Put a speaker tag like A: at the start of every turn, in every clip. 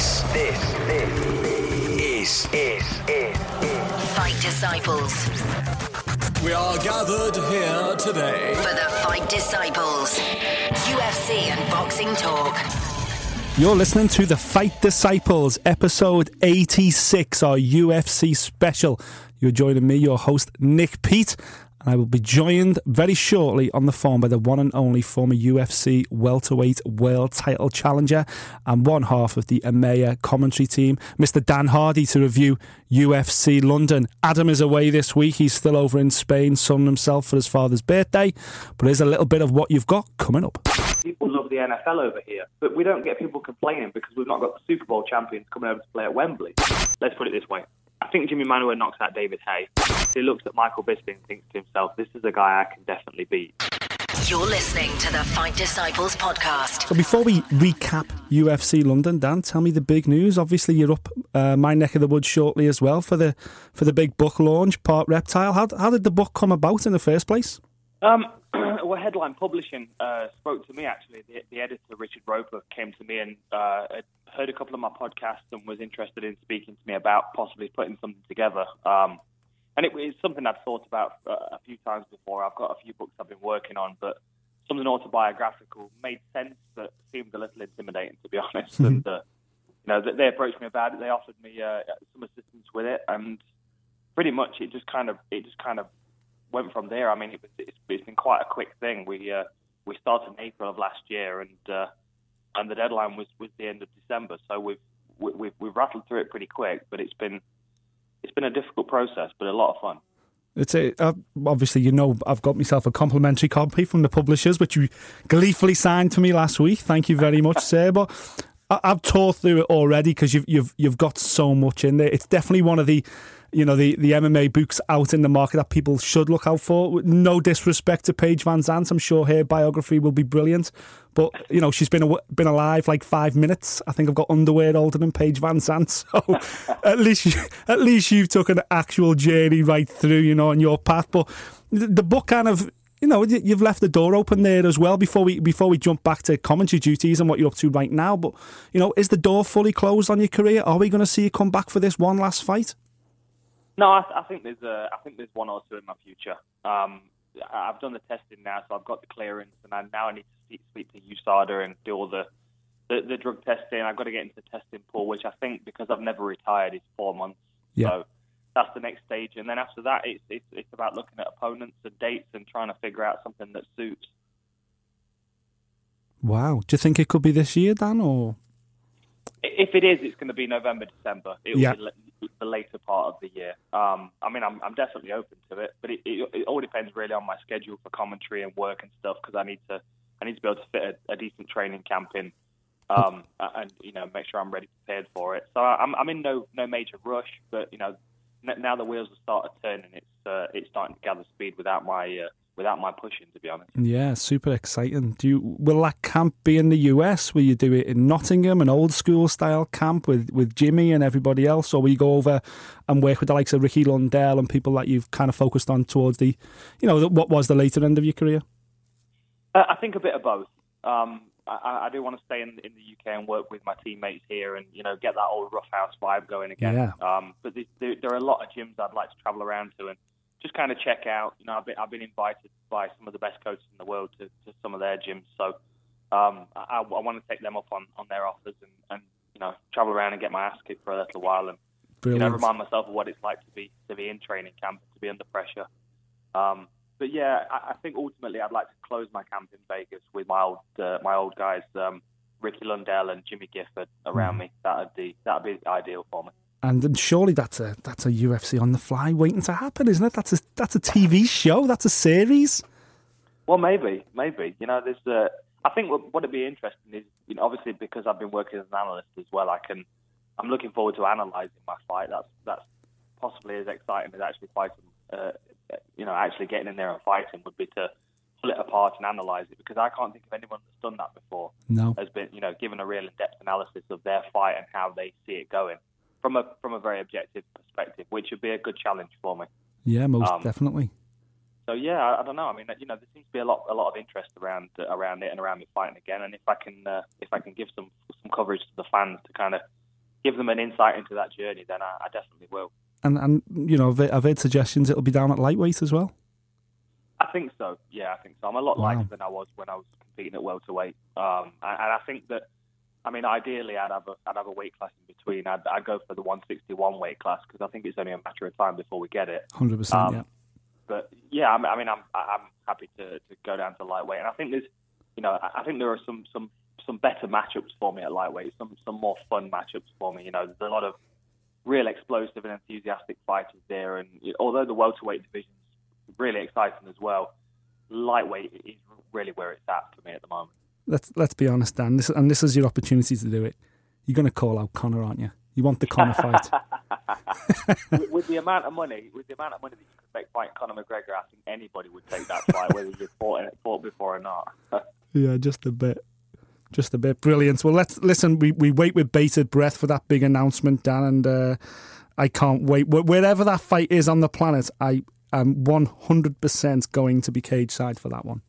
A: This, this, this is, is, is, is
B: Fight Disciples.
C: We are gathered here today.
B: For the Fight Disciples. UFC and boxing talk.
D: You're listening to the Fight Disciples, episode 86, our UFC special. You're joining me, your host, Nick Peet, and I will be joined very shortly on the phone by the one and only former UFC welterweight world title challenger and one half of the EMEA commentary team, Mr. Dan Hardy, to review UFC London. Adam is away this week. He's still over in Spain, sunning himself for his father's birthday, but here's a little bit of what you've got coming up.
E: People love the NFL over here, but we don't get people complaining because we've not got the Super Bowl champions coming over to play at Wembley. Let's put it this way. I think Jimi Manuwa knocks out David Haye. He looks at Michael Bisping and thinks to himself, this is a guy I can definitely beat.
B: You're listening to the Fight Disciples podcast.
D: So before we recap UFC London, Dan, tell me the big news. Obviously, you're up uh, my neck of the woods shortly as well for the for the big book launch, Part Reptile. How, how did the book come about in the first place?
E: Um, well, Headline Publishing uh, spoke to me actually. The, the, editor Richard Roper came to me and uh, heard a couple of my podcasts and was interested in speaking to me about possibly putting something together. Um, and it was something I've thought about uh, a few times before. I've got a few books I've been working on, but something autobiographical made sense, but seemed a little intimidating to be honest. Mm-hmm. And uh, you know, they approached me about it. They offered me uh, some assistance with it, and pretty much it just kind of it just kind of went from there. I mean, it was, it's, it's been quite a quick thing. We uh, we started in April of last year, and uh, and the deadline was, was the end of December. So we've we've we've rattled through it pretty quick, but it's been it's been a difficult process, but a lot of fun.
D: It's a, uh, obviously, you know, I've got myself a complimentary copy from the publishers, which you gleefully signed to me last week. Thank you very much, sir. But I, have tore through it already because you've you've you've got so much in there. It's definitely one of the you know the, the MMA books out in the market that people should look out for. No disrespect to Paige VanZant, I'm sure her biography will be brilliant. But you know she's been been alive like five minutes. I think I've got underwear older than Paige VanZant, so at least you, at least you've took an actual journey right through, you know, on your path. But the book kind of you know, you've left the door open there as well before we before we jump back to commentary duties and what you're up to right now. But you know, is the door fully closed on your career? Are we going to see you come back for this one last fight?
E: No, I, I think there's a, I think there's one or two in my future. Um, I've done the testing now, so I've got the clearance, and I, now I need to speak, to USADA and do all the, the, the drug testing. I've got to get into the testing pool, which I think because I've never retired is four months. Yeah. So that's the next stage, and then after that, it's, it's it's about looking at opponents and dates and trying to figure out something that suits.
D: Wow, do you think it could be this year, Dan, or?
E: If it is, it's going to be November, December. It will yeah. be the later part of the year. Um, I mean, I'm, I'm definitely open to it, but it, it, it, all depends really on my schedule for commentary and work and stuff because I need to I need to be able to fit a, a decent training camp in, um, and you know make sure I'm ready prepared for it. So I'm I'm in no no major rush, but you know now the wheels have started turning, it's uh, it's starting to gather speed without my uh, without my pushing, to be honest.
D: Yeah, super exciting. Do you will that camp be in the US? Will you do it in Nottingham, an old school style camp with, with Jimmy and everybody else, or will you go over and work with the likes of Ricky Lundell and people that you've kind of focused on towards the, you know, what was the later end of your career?
E: Uh, I think a bit of both. Um, I, I, do want to stay in, in the UK and work with my teammates here, and you know, get that old roughhouse vibe going again.
D: Yeah.
E: Um, but there, there, are a lot of gyms I'd like to travel around to, and just kind of check out. You know, I've been, I've been invited by some of the best coaches in the world to, to some of their gyms, so um, I, I, want to take them up on, on their offers and, and you know travel around and get my ass kicked for a little while and Brilliant. you know remind myself of what it's like to be to be in training camp to be under pressure. Um, but yeah, I, I, think ultimately I'd like to close my camp in Vegas with my old uh, my old guys, um, Ricky Lundell and Jimmy Gifford around mm. me. That'd be that'd be ideal for me.
D: And surely that's a that's a UFC on the fly waiting to happen, isn't it? That's a that's a TV show. That's a series.
E: Well, maybe, maybe. You know, there's. Uh, I think what would be interesting is, you know, obviously because I've been working as an analyst as well, I can. I'm looking forward to analysing my fight. That's that's possibly as exciting as actually fighting. Uh, you know, actually getting in there and fighting would be to pull it apart and analyse it because I can't think of anyone that's done that before.
D: No,
E: has been you know given a real in-depth analysis of their fight and how they see it going from a from a very objective perspective, which would be a good challenge for me.
D: Yeah, most um, definitely.
E: So yeah, I, I, don't know. I mean, you know, there seems to be a lot a lot of interest around uh, around it and around me fighting again. And if I can uh, if I can give some some coverage to the fans to kind of give them an insight into that journey, then I, I definitely will.
D: And and you know, I've, I've heard suggestions it'll be down at lightweight as well.
E: I think so. Yeah, I think so. I'm a lot
D: Wow.
E: lighter than I was when I was competing at welterweight, um, and, and I think that. I mean, ideally, I'd have a I'd have a weight class in between. I'd, I'd go for the 161 weight class because I think it's only a matter of time before we get it.
D: Hundred percent.
E: Um,
D: Yeah.
E: But yeah, I mean, I mean, I'm I'm happy to, to go down to lightweight, and I think there's, you know, I think there are some some some better matchups for me at lightweight, some some more fun matchups for me. You know, there's a lot of real explosive and enthusiastic fighters there, and although the welterweight division's really exciting as well, lightweight is really where it's at for me at the moment.
D: Let's let's be honest, Dan. This and this is your opportunity to do it. You're going to call out Conor, aren't you? You want the Conor fight.
E: with, with the amount of money, with the amount of money that you could make fighting Conor McGregor, I think anybody would take that fight, whether you fought it fought before or not.
D: Yeah, just a bit. Just a bit. Brilliant. Well, let's listen. We, we wait with bated breath for that big announcement, Dan, and uh, I can't wait. Wh- Wherever that fight is on the planet, I am 100% going to be cage side for that one.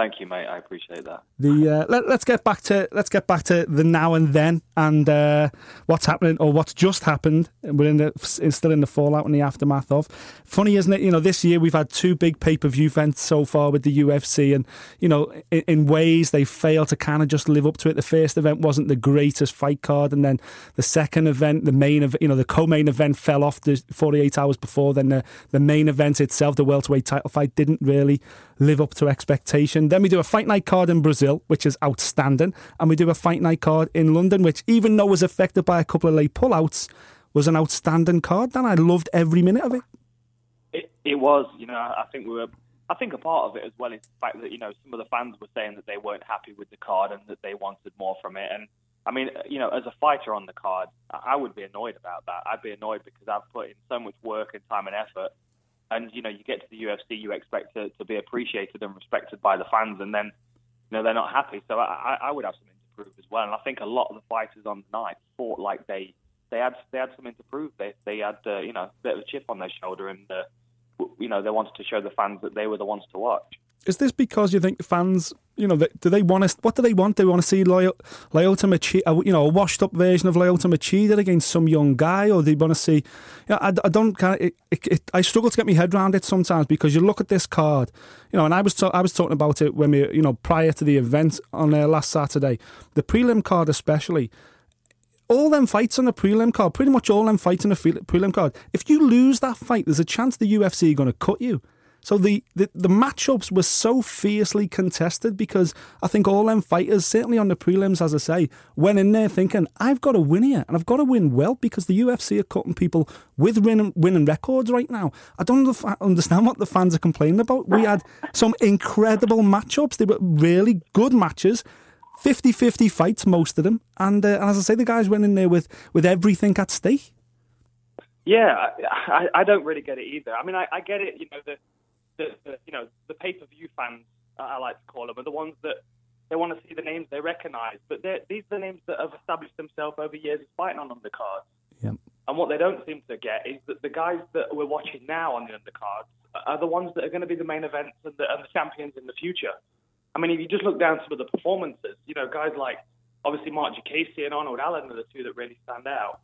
E: Thank you, mate. I appreciate that.
D: The uh, let, let's get back to let's get back to the now and then and uh, what's happening or what's just happened. We're in the still in the fallout and the aftermath of. Funny, isn't it? You know, this year we've had two big pay per view events so far with the UFC, and you know, in, in ways they failed to kind of just live up to it. The first event wasn't the greatest fight card, and then the second event, the main event, you know, the co-main event fell off the 48 hours before. Then the the main event itself, the welterweight title fight, didn't really live up to expectation. Then we do a fight night card in Brazil, which is outstanding, and we do a fight night card in London, which even though was affected by a couple of late pullouts, was an outstanding card. And I loved every minute of it.
E: It, it was, you know, I think we were. I think a part of it as well is the fact that you know some of the fans were saying that they weren't happy with the card and that they wanted more from it. And I mean, you know, as a fighter on the card, I I would be annoyed about that. I'd be annoyed because I've put in so much work and time and effort, and you know, you get to the UFC, you expect to, to be appreciated and respected by the fans, and then you know they're not happy. So I, I would have something to prove as well. And I think a lot of the fighters on the night fought like they they had they had something to prove. They they had uh, you know a bit of a chip on their shoulder, and uh, you know they wanted to show the fans that they were the ones to watch.
D: Is this because you think the fans, you know, do they want to? What do they want? Do they want to see Lyoto Machida, you know, a washed-up version of Lyoto Machida against some young guy, or do they want to see? You know, I, I don't. It, it, I struggle to get my head around it sometimes because you look at this card, you know, and I was ta- I was talking about it when we, you know, prior to the event on uh, last Saturday, the prelim card especially. All them fights on the prelim card, pretty much all them fights on the prelim card. If you lose that fight, there's a chance the UFC are going to cut you. So the, the, the matchups were so fiercely contested because I think all them fighters, certainly on the prelims, as I say, went in there thinking, I've got to win here and I've got to win well because the UFC are cutting people with winning, winning records right now. I don't understand what the fans are complaining about. We had some incredible matchups. They were really good matches. 50-50 fights, most of them. And, uh, and as I say, the guys went in there with, with everything at stake.
E: Yeah, I, I, I don't really get it either. I mean, I, I get it. You know, the, the, the you know the pay per view fans, uh, I like to call them, are the ones that they want to see the names they recognise. But these are the names that have established themselves over years of fighting on undercards.
D: Yep.
E: And what they don't seem to get is that the guys that we're watching now on the undercards are the ones that are going to be the main events and the, and the champions in the future. I mean, if you just look down some of the performances, you know, guys like obviously Marc Diakiese and Arnold Allen are the two that really stand out.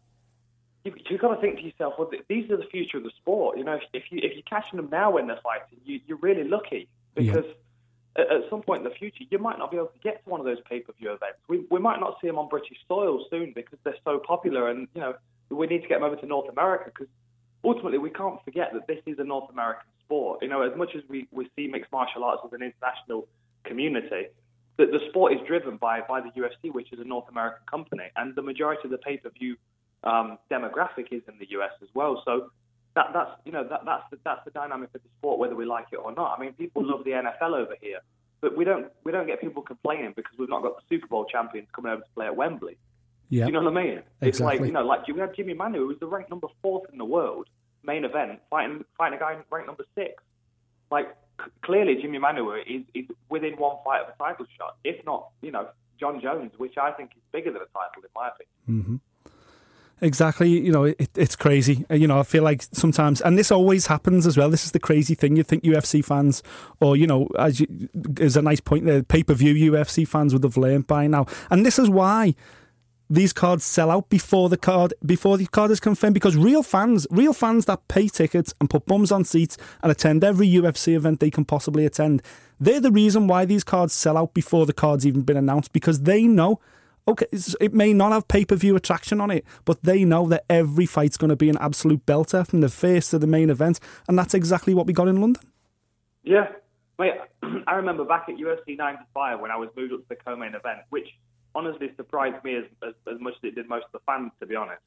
E: You, you've got to think to yourself, well, these are the future of the sport. You know, if, if you if you're catching them now when they're fighting, you, you're really lucky because at, at some point in the future, you might not be able to get to one of those pay-per-view events. We we might not see them on British soil soon because they're so popular, and you know, we need to get them over to North America because ultimately we can't forget that this is a North American sport. You know, as much as we, we see mixed martial arts as an international community, that the sport is driven by by the UFC, which is a North American company, and the majority of the pay per view um, demographic is in the US as well. So that that's you know that that's the, that's the dynamic of the sport, whether we like it or not. I mean, people love the NFL over here, but we don't we don't get people complaining because we've not got the Super Bowl champions coming over to play at Wembley.
D: Yeah.
E: You know what I mean? It's like you know, like we had Jimi Manuwa, who was the ranked number fourth in the world, main event, fighting fighting a guy ranked number six. Like c- clearly, Jimi Manuwa is is within one fight of a title shot, if not, you know, Jon Jones, which I think is bigger than a title in my opinion.
D: Exactly. You know, it, it's crazy. You know, I feel like sometimes, and this always happens as well. This is the crazy thing. You think UFC fans, or, you know, as you, is a nice point there, pay per view UFC fans would have learned by now. And this is why these cards sell out before the card before the card is confirmed because real fans, real fans that pay tickets and put bums on seats and attend every UFC event they can possibly attend, they're the reason why these cards sell out before the card's even been announced because they know. Okay, it may not have pay per view attraction on it, but they know that every fight's going to be an absolute belter from the first to the main event, and that's exactly what we got in London.
E: Yeah, mate. I remember back at UFC 95 when I was moved up to the co-main event, which honestly surprised me as, as, as much as it did most of the fans, to be honest.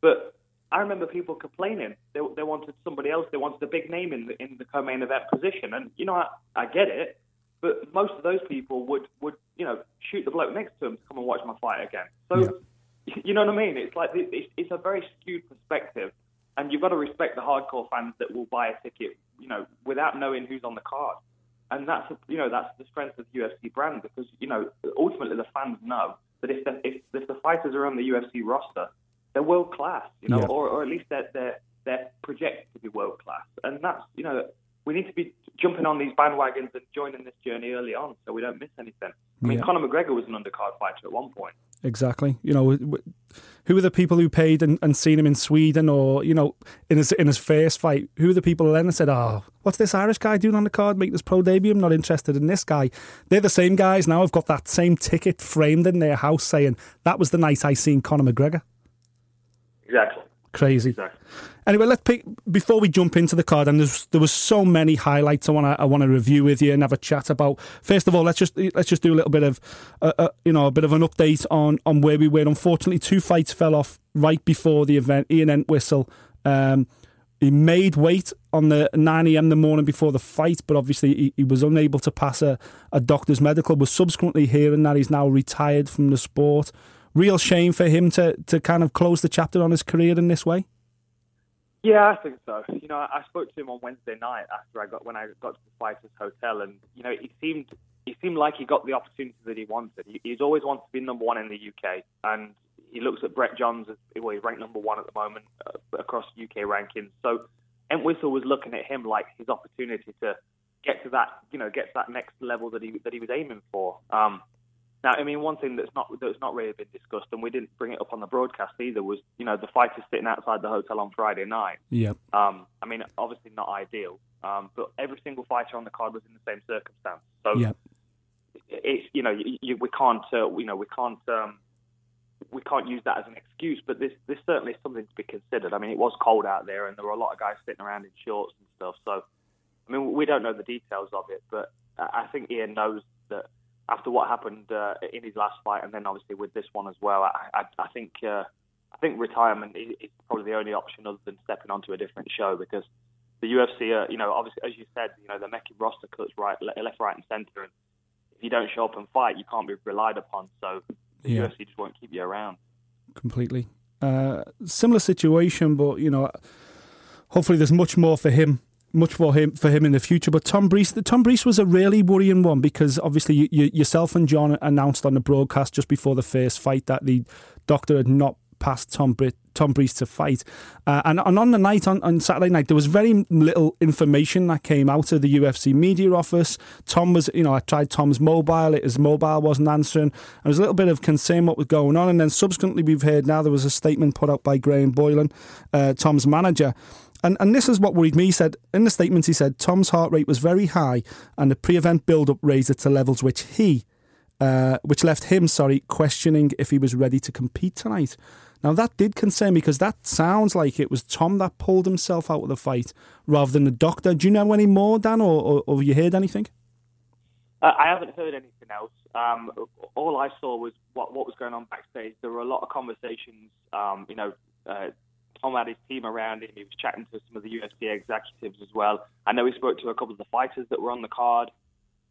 E: But I remember people complaining. They, they wanted somebody else. They wanted a big name in the in the co-main event position, and you know I, I get it. But most of those people would, would you know shoot the bloke next to him to come and watch my fight again. So yeah. you know what I mean? It's like it's, it's a very skewed perspective, and you've got to respect the hardcore fans that will buy a ticket, you know, without knowing who's on the card. And that's you know that's the strength of the UFC brand because you know ultimately the fans know that if the, if, if the fighters are on the UFC roster, they're world class, you know, yeah. or, or at least they're, they're they're projected to be world class, and that's you know we need to be jumping on these bandwagons and joining this journey early on so we don't miss anything. I mean, yeah. Conor McGregor was an undercard fighter at one point.
D: Exactly. You know, who are the people who paid and, and seen him in Sweden or, you know, in his in his first fight? Who are the people who then said, oh, what's this Irish guy doing on the card? Make this pro debut. I'm not interested in this guy. They're the same guys now I've got that same ticket framed in their house saying, that was the night I seen Conor McGregor.
E: Exactly.
D: Crazy. Exactly. Anyway, let's pick before we jump into the card. And there was so many highlights I want to I want to review with you and have a chat about. First of all, let's just let's just do a little bit of uh, uh, you know a bit of an update on on where we were. Unfortunately, two fights fell off right before the event. Ian Entwistle. Um, he made weight on the 9 a.m. the morning before the fight, but obviously he, he, was unable to pass a, a doctor's medical. Was subsequently hearing that he's now retired from the sport real shame for him to to kind of close the chapter on his career in this way?
E: Yeah, I think so. You know, I spoke to him on Wednesday night after I got when I got to the fighters' hotel, and you know, he seemed he seemed like he got the opportunity that he wanted. He, he's always wanted to be number one in the UK, and he looks at Brett Johns as well, he's ranked number one at the moment uh, across UK rankings. So Entwistle was looking at him like his opportunity to get to that, you know, get to that next level that he that he was aiming for. Um, now, I mean, one thing that's not that's not really been discussed, and we didn't bring it up on the broadcast either, was you know the fighters sitting outside the hotel on Friday night.
D: Yeah.
E: Um, I mean, obviously not ideal, um, but every single fighter on the card was in the same circumstance. So
D: yep.
E: it's you know you, you, we can't uh, you know we can't um, we can't use that as an excuse, but this this certainly is something to be considered. I mean, it was cold out there, and there were a lot of guys sitting around in shorts and stuff. So, I mean, we don't know the details of it, but I think Ian knows that after what happened uh, in his last fight, and then obviously with this one as well, I, I, I think uh, I think retirement is, probably the only option other than stepping onto a different show because the UFC, uh, you know, obviously as you said, you know, they're making roster cuts right, left, right, and centre, and if you don't show up and fight, you can't be relied upon. So the yeah. UFC just won't keep you around.
D: Completely. Uh, similar situation, but you know, hopefully there's much more for him much for him for him in the future. But Tom Breese, the Tom Breese was a really worrying one because obviously you, you, yourself and John announced on the broadcast just before the first fight that the doctor had not passed Tom Bri- Tom Breese to fight, uh, and, and on the night on, on Saturday night there was very little information that came out of the UFC media office. Tom was, you know, I tried Tom's mobile, his mobile wasn't answering. There was a little bit of concern what was going on, and then subsequently we've heard now there was a statement put out by Graham Boylan, uh, Tom's manager and, and this is what worried me. He said in the statement, he said Tom's heart rate was very high, and the pre-event build-up raised it to levels which he, uh, which left him, sorry, questioning if he was ready to compete tonight. Now that did concern me because that sounds like it was Tom that pulled himself out of the fight rather than the doctor. Do you know any more, Dan, or, or, or have you heard anything?
E: Uh, I haven't heard anything else. Um, all I saw was what, what was going on backstage. There were a lot of conversations, um, you know, uh, Tom had his team around him. He was chatting to some of the UFC executives as well. I know he spoke to a couple of the fighters that were on the card.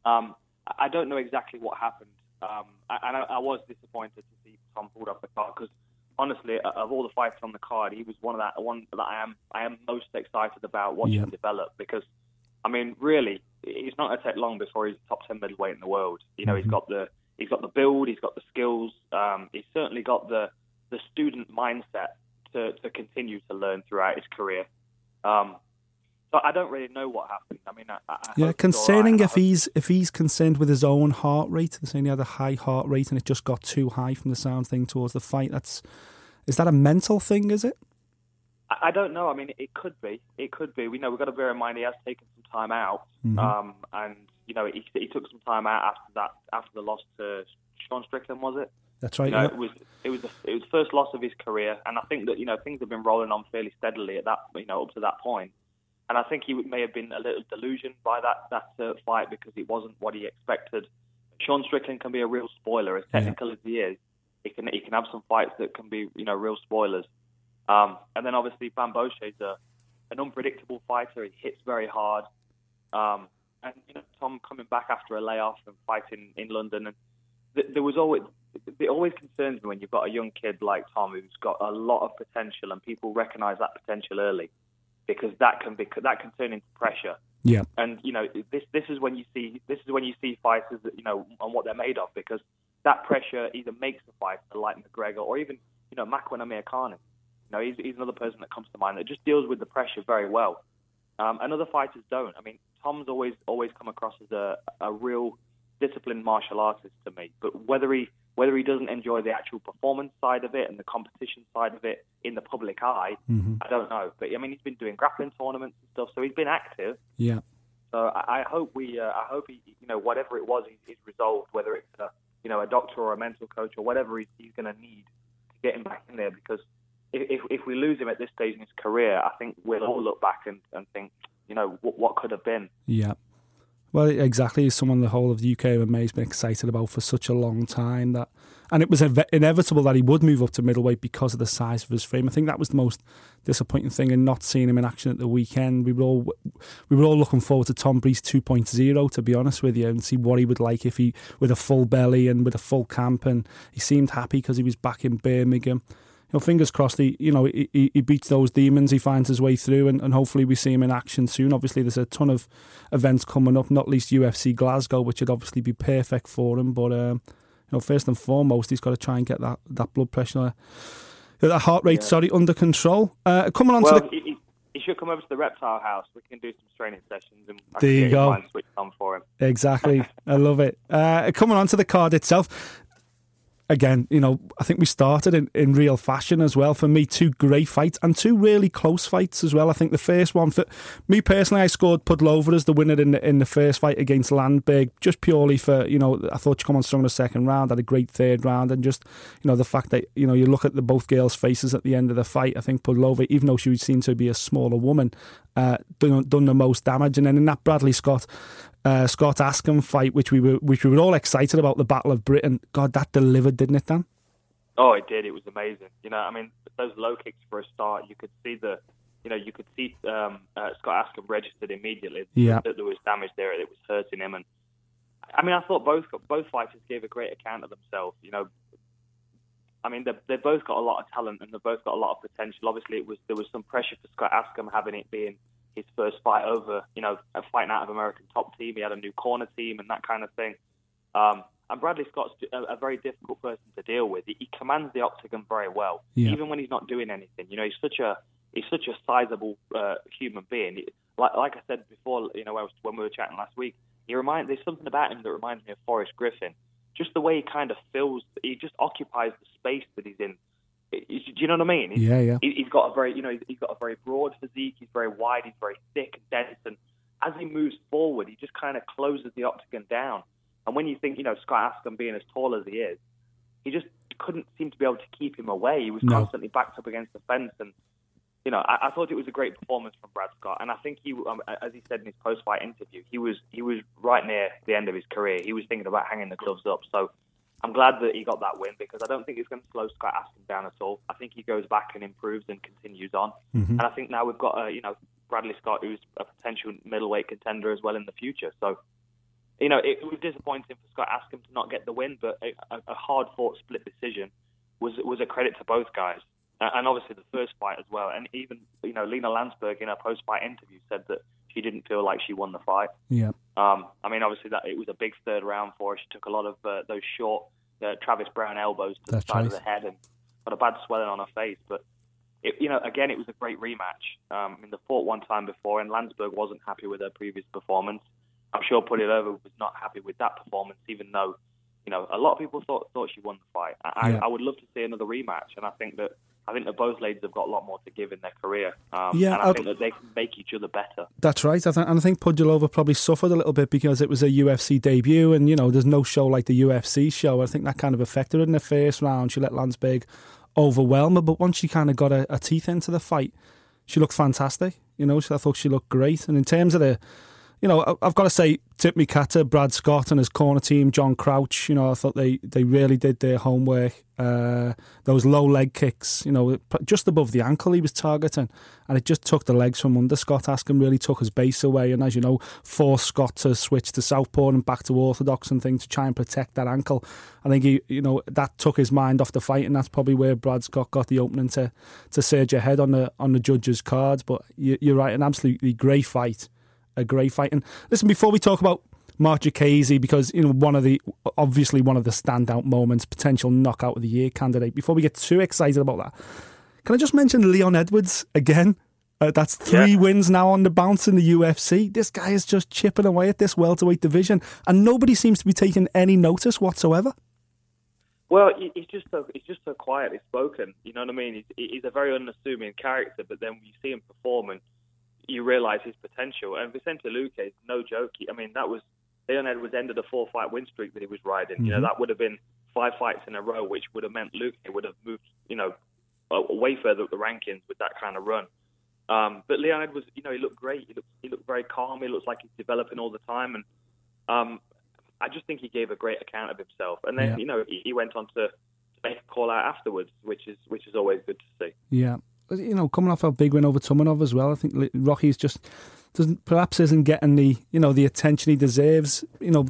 E: Um, I don't know exactly what happened, um, and I, I, was disappointed to see Tom pulled off the card because honestly, of all the fighters on the card, he was one of that one that I am I am most excited about watching yeah. develop because I mean, really, it's not going to take long before he's top ten middleweight in the world. You know, mm-hmm. he's got the he's got the build, he's got the skills, um, he's certainly got the the student mindset to, to continue to learn throughout his career. Um, So I don't really know what happened. I mean, I, I
D: Yeah, concerning
E: right.
D: If he's if he's concerned with his own heart rate. They're saying he had a high heart rate and it just got too high from the sound thing towards the fight. That's is that a mental thing? Is it?
E: I I don't know. I mean, it could be. It could be. We know we've got to bear in mind he has taken some time out,
D: Mm-hmm.
E: um, and you know he, he took some time out after that after the loss to Sean Strickland, was it?
D: That's right.
E: You know,
D: yeah.
E: it was it was the, it was the first loss of his career, and I think that you know things have been rolling on fairly steadily at that you know up to that point. and I think he may have been a little delusioned by that that uh, fight because it wasn't what he expected. Sean Strickland can be a real spoiler, as technical as he is. He can he can have some fights that can be you know real spoilers, um, and then obviously Bamgbose is a an unpredictable fighter. He hits very hard, um, and you know Tom coming back after a layoff and fighting in London and th- there was always it always concerns me when you've got a young kid like Tom who's got a lot of potential and people recognise that potential early because that can be that can turn into pressure.
D: yeah.
E: And you know this this is when you see this is when you see fighters that you know on what they're made of because that pressure either makes a fighter like McGregor or even you know Makwan Amirkhani. You know he's, he's another person that comes to mind that just deals with the pressure very well. Um, and other fighters don't. I mean, Tom's always always come across as a, a real disciplined martial artist to me. But whether he whether he doesn't enjoy the actual performance side of it and the competition side of it in the public eye, I don't know. But I mean, he's been doing grappling tournaments and stuff, so he's been active.
D: Yeah.
E: So I, I hope we, uh, I hope he, you know, whatever it was, he's, he's resolved. Whether it's a, you know, a doctor or a mental coach or whatever he's, he's going to need to get him back in there. Because if, if if we lose him at this stage in his career, I think we'll all look back and, and think, you know, what, what could have been.
D: Yeah. Well, exactly. He's someone the whole of the UK MMA has been excited about for such a long time that, and it was inve- inevitable that he would move up to middleweight because of the size of his frame. I think that was the most disappointing thing in not seeing him in action at the weekend. We were all we were all looking forward to Tom Breese 2.0, to be honest with you, and see what he would like if he with a full belly and with a full camp. And he seemed happy because he was back in Birmingham you know, fingers crossed. He, you know, he, he beats those demons. He finds his way through, and, and hopefully we see him in action soon. Obviously, there's a ton of events coming up, not least UFC Glasgow, which would obviously be perfect for him. But um, you know, first and foremost, he's got to try and get that that blood pressure, uh, that heart rate, sorry, under control. Uh, coming on
E: Well,
D: to the
E: he, he, should come over to the reptile house. We can do some training sessions, and
D: There you go.
E: mind switched on for him.
D: Exactly. I love it. Uh, coming on to the card itself. Again, you know, I think we started in, in real fashion as well. For me, two great fights and two really close fights as well. I think the first one, for me personally, I scored Pudlova as the winner in the, in the first fight against Länsberg, just purely for, you know, I thought she come on strong in the second round, had a great third round, and just, you know, the fact that, you know, you look at the both girls' faces at the end of the fight, I think Pudlova, even though she seemed to be a smaller woman, uh, done, done the most damage. And then in that Bradley Scott uh, Scott Askham fight, which we were which we were all excited about, the Battle of Britain. God, that delivered, didn't it, Dan?
E: Oh, it did. It was amazing. You know, I mean, those low kicks for a start, you could see the, you know, you could see um, uh, Scott Askham registered immediately
D: Yeah.
E: that there was damage there that was hurting him. And I mean, I thought both both fighters gave a great account of themselves. You know, I mean, they've, they've both got a lot of talent and they've both got a lot of potential. Obviously, it was there was some pressure for Scott Askham having it being his first fight over, you know, fighting out of American top team. He had a new corner team and that kind of thing. Um, and Bradley Scott's a, a very difficult person to deal with. He, he commands the octagon very well,
D: Yeah.
E: even when he's not doing anything. You know, he's such a he's such a sizable uh, human being. Like, like I said before, you know, was- when we were chatting last week, he remind there's something about him that reminds me of Forrest Griffin. Just the way he kind of fills, he just occupies the space that he's in. Do you know what I mean? He's-
D: Yeah, yeah.
E: he- He's got a very, you know, he's- he's got a very broad physique. He's very wide. He's very thick and dense. And as he moves forward, he just kind of closes the octagon down. And when you think, you know, Scott Askham being as tall as he is, he just couldn't seem to be able to keep him away. He was
D: No.
E: constantly backed up against the fence. And you know, I, I thought it was a great performance from Brad Scott. And I think he, um, as he said in his post-fight interview, he was he was right near the end of his career. He was thinking about hanging the gloves up. So I'm glad that he got that win because I don't think it's going to slow Scott Askham down at all. I think he goes back and improves and continues on. And I think now we've got, uh, you know, Bradley Scott, who's a potential middleweight contender as well in the future. So, you know, it, it was disappointing for Scott Askham to not get the win, but a, a- hard-fought split decision was was a credit to both guys. And obviously the first fight as well. And even, you know, Lena Länsberg in her post-fight interview said that she didn't feel like she won the fight.
D: Yeah.
E: Um, I mean, obviously that it was a big third round for her. She took a lot of uh, those short uh, Travis Browne elbows to
D: That's
E: the side of the head and got a bad swelling on her face. But it, you know, again, it was a great rematch. Um, I mean, they fought one time before, and Länsberg wasn't happy with her previous performance. I'm sure Pudilova was not happy with that performance, even though, you know, a lot of people thought thought she won the fight. I,
D: Yeah.
E: I would love to see another rematch, and I think that I think that both ladies have got a lot more to give in their career. Um,
D: Yeah,
E: and I
D: I'd-
E: think that they can make each other better.
D: That's right. I th- and I think Pudilova probably suffered a little bit because it was a UFC debut, and you know, there's no show like the UFC show. I think that kind of affected her in the first round. She let Länsberg overwhelm her, but once she kind of got her, her teeth into the fight, she looked fantastic. You know, so I thought she looked great. And in terms of the, you know, I've got to say, tip me Kata, Brad Scott, and his corner team, John Crouch. You know, I thought they they really did their homework. Uh, those low leg kicks, you know, just above the ankle he was targeting, and it just took the legs from under Scott Askham, really took his base away, and as you know, forced Scott to switch to southpaw and back to orthodox and things to try and protect that ankle. I think he, you know, that took his mind off the fight, and that's probably where Brad Scott got the opening to to surge ahead on the on the judges' cards. But you, you're right, an absolutely great fight, a great fight. And listen, before we talk about Marc Diakiese, because you know one of the obviously one of the standout moments, potential knockout of the year candidate. Before we get too excited about that, can I just mention Leon Edwards again? Uh, that's three
E: Yeah.
D: wins now on the bounce in the UFC. This guy is just chipping away at this welterweight division, and nobody seems to be taking any notice whatsoever.
E: Well, he- he's just so he's just so quietly spoken. You know what I mean? He's, he's a very unassuming character, but then when you see him perform, and you realise his potential. And Vicente Luque is no joke. I mean, that was Leon Edwards ended a four-fight win streak that he was riding. You know, that would have been five fights in a row, which would have meant Luque would have moved, you know, way further up the rankings with that kind of run. Um, but Leon Edwards, you know, he looked great. He looked, he looked very calm. He looks like he's developing all the time, and um, I just think he gave a great account of himself. And then,
D: Yeah.
E: you know, he, he went on to make a call out afterwards, which is which is always good to see.
D: Yeah, you know, coming off a big win over Tumenov as well. I think Rocky's just doesn't perhaps isn't getting the you know the attention he deserves. You know,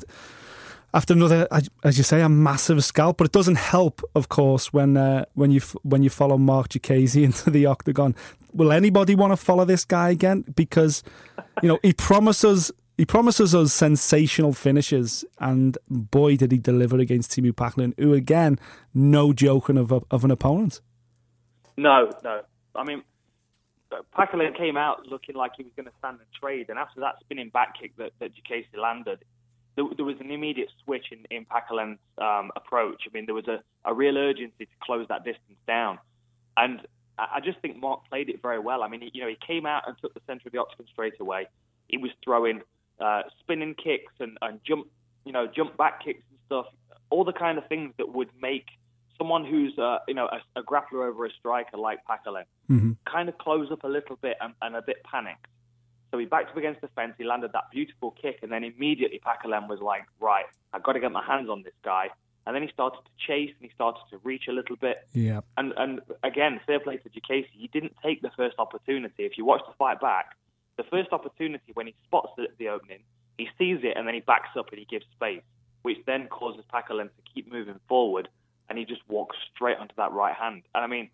D: after another, as you say, a massive scalp. But it doesn't help, of course, when uh, when you when you follow Marc Diakiese into the octagon. Will anybody want to follow this guy again? Because you know he promises. He promises us sensational finishes, and boy, did he deliver against Teemu Packalén, who again, no joking of a, of an opponent.
E: No, no. I mean, Packalén came out looking like he was going to stand and trade, and after that spinning back kick that, that Diakiese landed, there, there was an immediate switch in, in Packalén's um, approach. I mean, there was a, a real urgency to close that distance down. And I just think Mark played it very well. I mean, you know, he came out and took the centre of the octagon straight away. He was throwing uh, spinning kicks and, and jump, you know, jump back kicks and stuff. All the kind of things that would make someone who's, uh, you know, a, a grappler over a striker like Packalén kind of close up a little bit and, and a bit panicked. So he backed up against the fence. He landed that beautiful kick, and then immediately Packalén was like, "Right, I've got to get my hands on this guy." And then he started to chase and he started to reach a little bit.
D: Yeah.
E: And and again, fair play to Diakiese. He didn't take the first opportunity. If you watch the fight back, the first opportunity when he spots the, the opening, he sees it and then he backs up and he gives space, which then causes Packalén to keep moving forward, and he just walked straight onto that right hand. And I mean,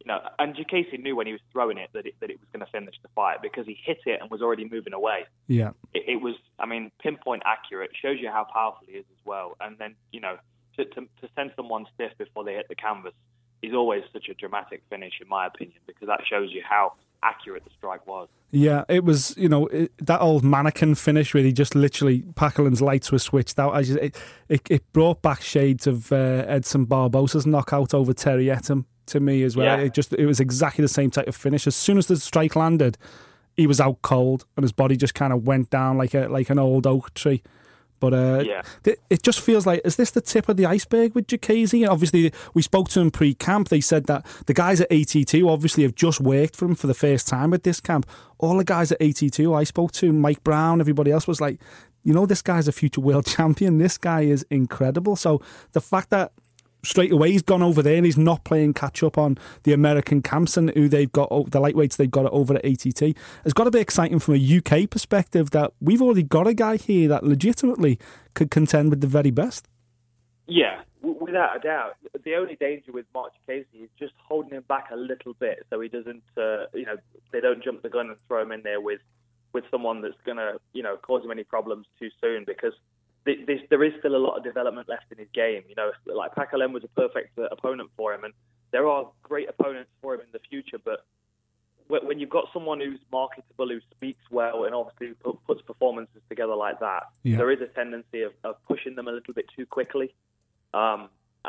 E: you know, and Diakiese knew when he was throwing it that it, that it was going to finish the fight because he hit it and was already moving away.
D: Yeah.
E: It, it was, I mean, pinpoint accurate. Shows you how powerful he is as well. And then, you know, to, to, to send someone stiff before they hit the canvas is always such a dramatic finish, in my opinion, because that shows you how accurate the strike was.
D: Yeah, it was, you know, it, that old mannequin finish where he just literally, Packalén's lights were switched out. I just, it, it, it brought back shades of uh, Edson Barbosa's knockout over Terry Etim to me as well.
E: Yeah.
D: It just, it was exactly the same type of finish. As soon as the strike landed, he was out cold and his body just kind of went down like a like an old oak tree. But uh,
E: Yeah.
D: th- it just feels like is this the tip of the iceberg with? And obviously, we spoke to him pre-camp. They said that the guys at ATT obviously have just worked for him for the first time at this camp. All the guys at ATT I spoke to, Mike Brown, everybody else was like, you know, this guy's a future world champion. This guy is incredible. So the fact that straight away he's gone over there and he's not playing catch up on the American camps and who they've got the lightweights they've got over at ATT. It's got to be exciting from a UK perspective that we've already got a guy here that legitimately could contend with the very best.
E: Yeah, without a doubt. The only danger with Marc Diakiese is just holding him back a little bit so he doesn't, uh, you know, they don't jump the gun and throw him in there with, with someone that's going to, you know, cause him any problems too soon because there is still a lot of development left in his game. You know, like Packalén was a perfect uh, opponent for him, and there are great opponents for him in the future, but when when you've got someone who's marketable, who speaks well, and obviously puts performances together like that,
D: Yeah.
E: there is a tendency of, of pushing them a little bit too quickly. Um,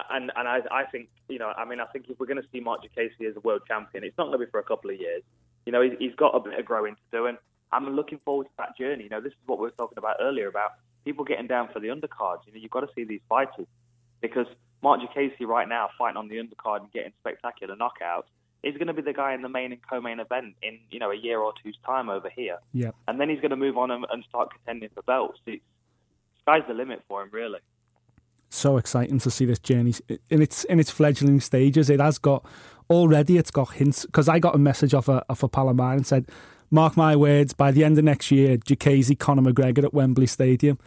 E: and and I, I think you know, I mean, I think if we're going to see Marc Diakiese as a world champion, it's not going to be for a couple of years. You know, he's, he's got a bit of growing to do, and I'm looking forward to that journey. You know, this is what we were talking about earlier about people getting down for the undercards. You know, you've got to see these fighters because Marc Diakiese right now fighting on the undercard and getting spectacular knockouts is going to be the guy in the main and co-main event in you know a year or two's time over here,
D: Yeah.
E: and then he's going to move on and, and start contending for belts. It's, sky's the limit for him, really.
D: so exciting to see this journey in its in its fledgling stages. It has got already. It's got hints because I got a message off a off a pal of mine and said, "Mark my words, by the end of next year, Diakiese, Conor McGregor at Wembley Stadium."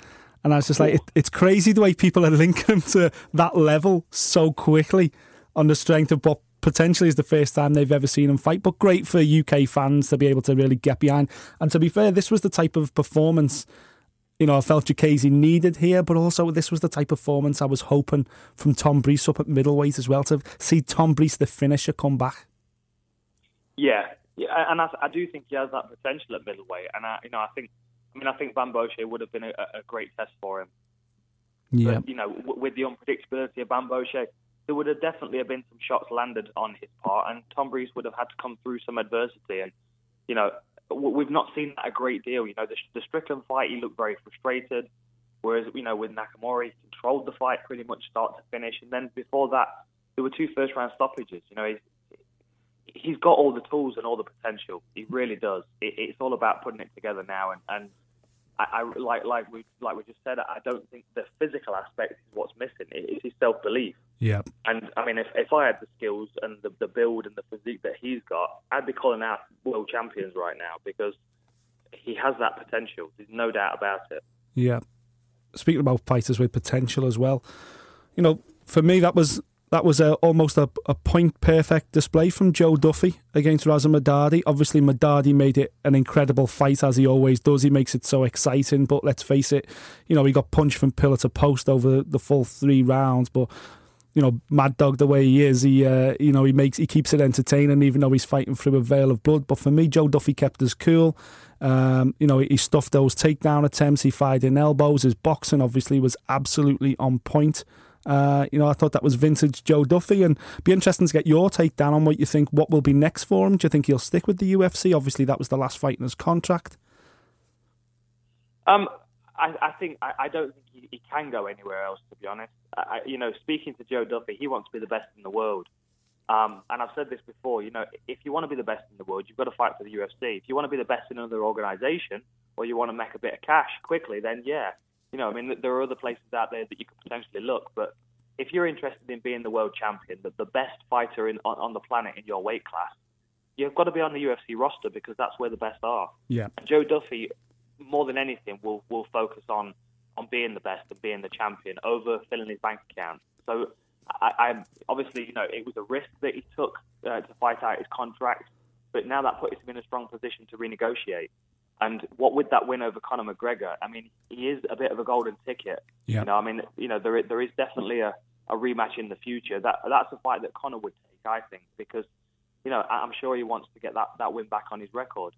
D: And I was just like, it, it's crazy the way people are linking him to that level so quickly on the strength of what potentially is the first time they've ever seen him fight. But great for UK fans to be able to really get behind. And to be fair, this was the type of performance you know, I felt Diakiese needed here, but also this was the type of performance I was hoping from Tom Breese up at middleweight as well to see Tom Breese, the finisher, come back.
E: Yeah, yeah, and I, I do think he has that potential at middleweight, and I, you know, I think, I mean, I think Bamgbose would have been a, a great test for him.
D: Yeah,
E: But, you know, w- with the unpredictability of Bamgbose, there would have definitely have been some shots landed on his part, and Tom Breese would have had to come through some adversity. And you know, w- we've not seen that a great deal. You know, the, the Strickland fight, he looked very frustrated, whereas you know with Nakamura, he controlled the fight pretty much start to finish. And then before that, there were two first round stoppages. You know, he's he's got all the tools and all the potential. He really does. It, it's all about putting it together now. And, and I, I like like we like we just said, I don't think the physical aspect is what's missing. It's his self belief.
D: yeah,
E: And I mean, if, if I had the skills and the, the build and the physique that he's got, I'd be calling out world champions right now because he has that potential. There's no doubt about it.
D: yeah. Speaking about fighters with potential as well, you know, for me that was that was a, almost a, a point perfect display from Joe Duffy against Reza Madadi. Obviously, Madadi made it an incredible fight as he always does. He makes it so exciting. But let's face it, you know, he got punched from pillar to post over the full three rounds. But you know, Mad Dog the way he is, he uh, you know he makes he keeps it entertaining even though he's fighting through a veil of blood. But for me, Joe Duffy kept us cool. Um, you know, he stuffed those takedown attempts. He fired in elbows. His boxing obviously was absolutely on point. Uh, you know, I thought that was vintage Joe Duffy, and be interesting to get your take down on what you think. What will be next for him? Do you think he'll stick with the UFC? Obviously, that was the last fight in his contract.
E: Um, I, I think I, I don't think he, he can go anywhere else. To be honest, I- you know, speaking to Joe Duffy, he wants to be the best in the world. Um, and I've said this before. You know, if you want to be the best in the world, you've got to fight for the UFC. If you want to be the best in another organization, or you want to make a bit of cash quickly, then yeah, you know, I mean, there are other places out there that you could potentially look. But if you're interested in being the world champion, the, the best fighter in, on, on the planet in your weight class, you've got to be on the UFC roster because that's where the best are.
D: Yeah,
E: And Joe Duffy, more than anything, will will focus on on being the best and being the champion over filling his bank account. So, I, I'm obviously, you know, it was a risk that he took uh, to fight out his contract, but now that puts him in a strong position to renegotiate. And what with that win over Conor McGregor, I mean, he is a bit of a golden ticket.
D: Yeah.
E: You know, I mean, you know, there is, there is definitely a, a rematch in the future. That that's a fight that Conor would take, I think, because you know, I'm sure he wants to get that, that win back on his record.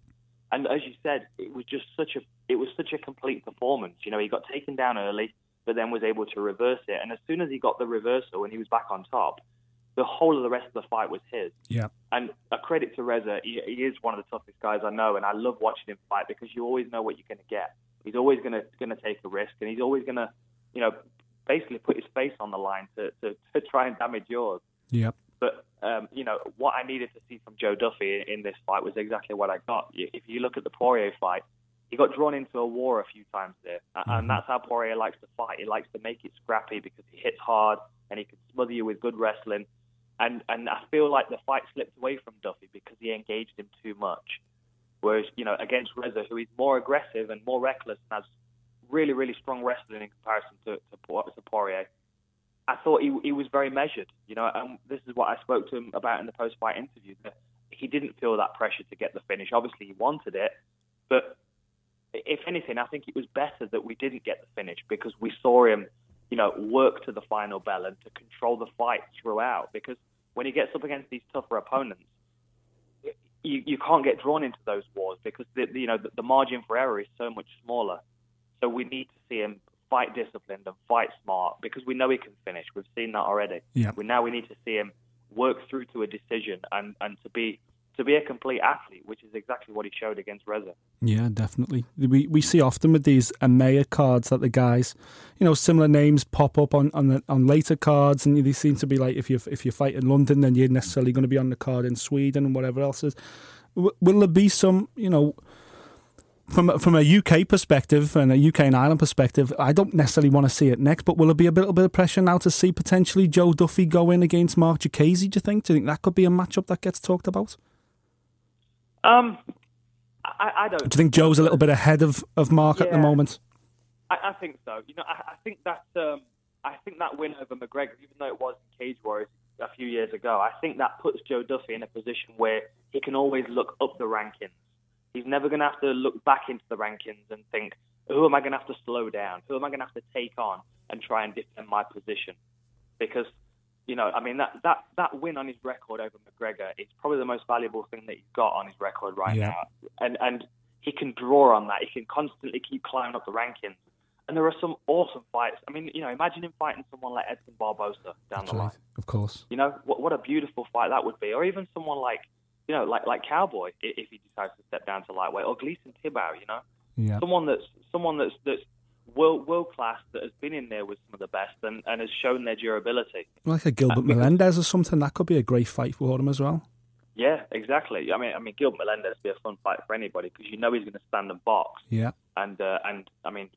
E: And as you said, it was just such a it was such a complete performance. You know, he got taken down early, but then was able to reverse it. And as soon as he got the reversal and he was back on top, the whole of the rest of the fight was his.
D: yeah,
E: And a credit to Reza, he, he is one of the toughest guys I know, and I love watching him fight because you always know what you're going to get. He's always going to going to take a risk, and he's always going to, you know, basically put his face on the line to, to, to try and damage yours.
D: yeah,
E: But um, you know what I needed to see from Joe Duffy in, this fight was exactly what I got. If you look at the Poirier fight, he got drawn into a war a few times there, A- and that's how Poirier likes to fight. He likes to make it scrappy because he hits hard and he can smother you with good wrestling. And and I feel like the fight slipped away from Duffy because he engaged him too much. Whereas you know against Reza, who is more aggressive and more reckless and has really really strong wrestling in comparison to to, to Poirier. I thought he he was very measured, you know, and this is what I spoke to him about in the post fight interview. That he didn't feel that pressure to get the finish. Obviously, he wanted it, but if anything, I think it was better that we didn't get the finish because we saw him, you know, work to the final bell and to control the fight throughout. Because when he gets up against these tougher opponents, you, you can't get drawn into those wars because the, you know the, the margin for error is so much smaller. So we need to see him fight disciplined and fight smart because we know he can finish. We've seen that already.
D: Yeah.
E: We now we need to see him work through to a decision and, and to be to be a complete athlete, which is exactly what he showed against Reza.
D: Yeah, definitely. We we see often with these EMEA cards that the guys, you know, similar names pop up on on, the, on later cards, and they seem to be like if you if you fight in London, then you're necessarily going to be on the card in Sweden and whatever else is. Will there be some, you know? From from a UK perspective and a UK and Ireland perspective, I don't necessarily want to see it next. But will there be a little bit of pressure now to see potentially Joe Duffy go in against Marc Diakiese? Do you think? Do you think that could be a matchup that gets talked about?
E: Um, I, I don't.
D: Do you think Joe's a little bit ahead of, of Mark at the moment?
E: I, I think so. You know, I, I think that um, I think that win over McGregor, even though it was in Cage Warriors a few years ago, I think that puts Joe Duffy in a position where he can always look up the rankings. He's never going to have to look back into the rankings and think, who am I going to have to slow down? Who am I going to have to take on and try and defend my position? Because, you know, I mean, that, that, that win on his record over McGregor is probably the most valuable thing that he's got on his record right
D: Yeah.
E: now. And, and he can draw on that. He can constantly keep climbing up the rankings. And there are some awesome fights. I mean, you know, imagine him fighting someone like Edson Barboza down the line.
D: Of course.
E: You know, what, what a beautiful fight that would be. Or even someone like, you know, like like Cowboy if he decides to step down to lightweight, or Gleason Tibau. You know,
D: Yeah.
E: someone that's someone that's that's world world class that has been in there with some of the best and, and has shown their durability.
D: Like a Gilbert Melendez or something, that could be a great fight for him as well.
E: Yeah, exactly. I mean, I mean, Gilbert Melendez would be a fun fight for anybody because you know he's going to stand and box.
D: Yeah.
E: And uh, and I mean,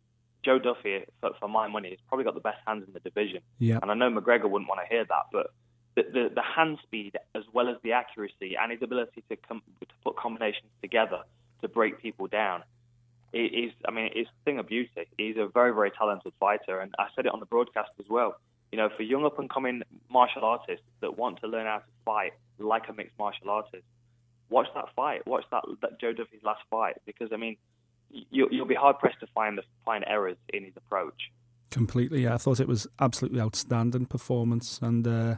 E: Joe Duffy, for, for my money, has probably got the best hands in the division.
D: Yeah.
E: And I know McGregor wouldn't want to hear that, but the, the, the hand speed as well as the accuracy and his ability to com- to put combinations together to break people down is, I mean, it's a thing of beauty. He's a very, very talented fighter, and I said it on the broadcast as well. You know, for young up and coming martial artists that want to learn how to fight like a mixed martial artist, watch that fight. Watch that, that Joe Duffy's last fight because I mean, you, you'll be hard pressed to find the, find errors in his approach.
D: Completely, yeah. I thought it was absolutely outstanding performance. And uh,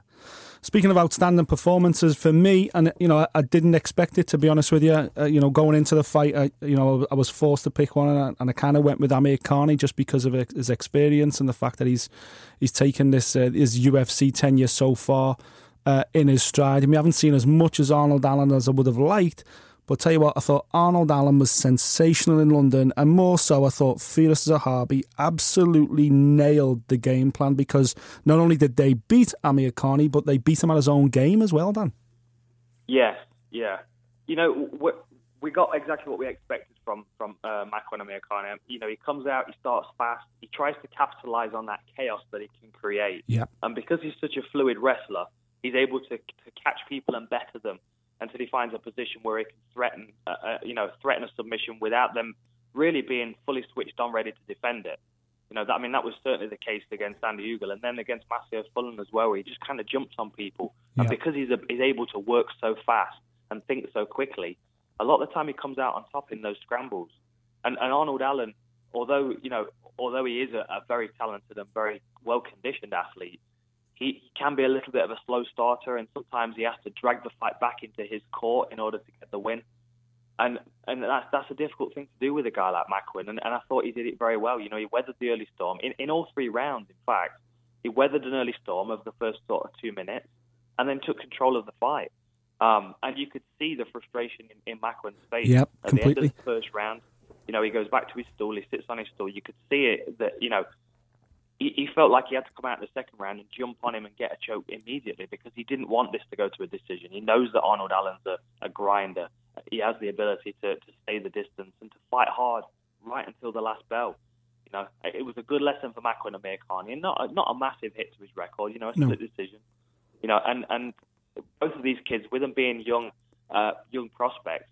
D: speaking of outstanding performances, for me, and you know, I, I didn't expect it to be honest with you. Uh, you know, going into the fight, I, you know, I was forced to pick one, and I, and I kind of went with Amirkhani just because of his experience and the fact that he's he's taken this uh, his UFC tenure so far uh, in his stride. I mean, we haven't seen as much as Arnold Allen as I would have liked. But tell you what, I thought Arnold Allen was sensational in London, and more so, I thought Firas Zahabi absolutely nailed the game plan because not only did they beat Amirkhani, but they beat him at his own game as well, Dan.
E: Yes, yeah. You know, we, we got exactly what we expected from from uh, Makwan Amirkhani. You know, he comes out, he starts fast, he tries to capitalize on that chaos that he can create.
D: Yeah.
E: And because he's such a fluid wrestler, he's able to, to catch people and better them until he finds a position where he can threaten, uh, uh, you know, threaten a submission without them really being fully switched on, ready to defend it. You know, that, I mean, that was certainly the case against Andy Ogle, and then against Massimo Fulham as well, where he just kind of jumps on people. And because he's, a, he's able to work so fast and think so quickly, a lot of the time he comes out on top in those scrambles. And, and Arnold Allen, although you know, although he is a, a very talented and very well conditioned athlete, he, he can be a little bit of a slow starter, and sometimes he has to drag the fight back into his court in order to get the win. And and that's that's a difficult thing to do with a guy like Makwan, and, and I thought he did it very well. You know, he weathered the early storm in, in all three rounds. In fact, he weathered an early storm of the first sort of two minutes, and then took control of the fight. Um, and you could see the frustration in, in Makwan's face
D: Yep,
E: at
D: completely.
E: the end of the first round. You know, he goes back to his stool, he sits on his stool. You could see it that you know he, he felt like he had to come out in the second round and jump on him and get a choke immediately because he didn't want this to go to a decision. He knows that Arnold Allen's a, a grinder. He has the ability to, to stay the distance and to fight hard right until the last bell. You know, it was a good lesson for Makwan Amirkhani. And not a, not a massive hit to his record. You know, a
D: No.
E: split decision. You know, and and both of these kids, with them being young, uh, young prospects,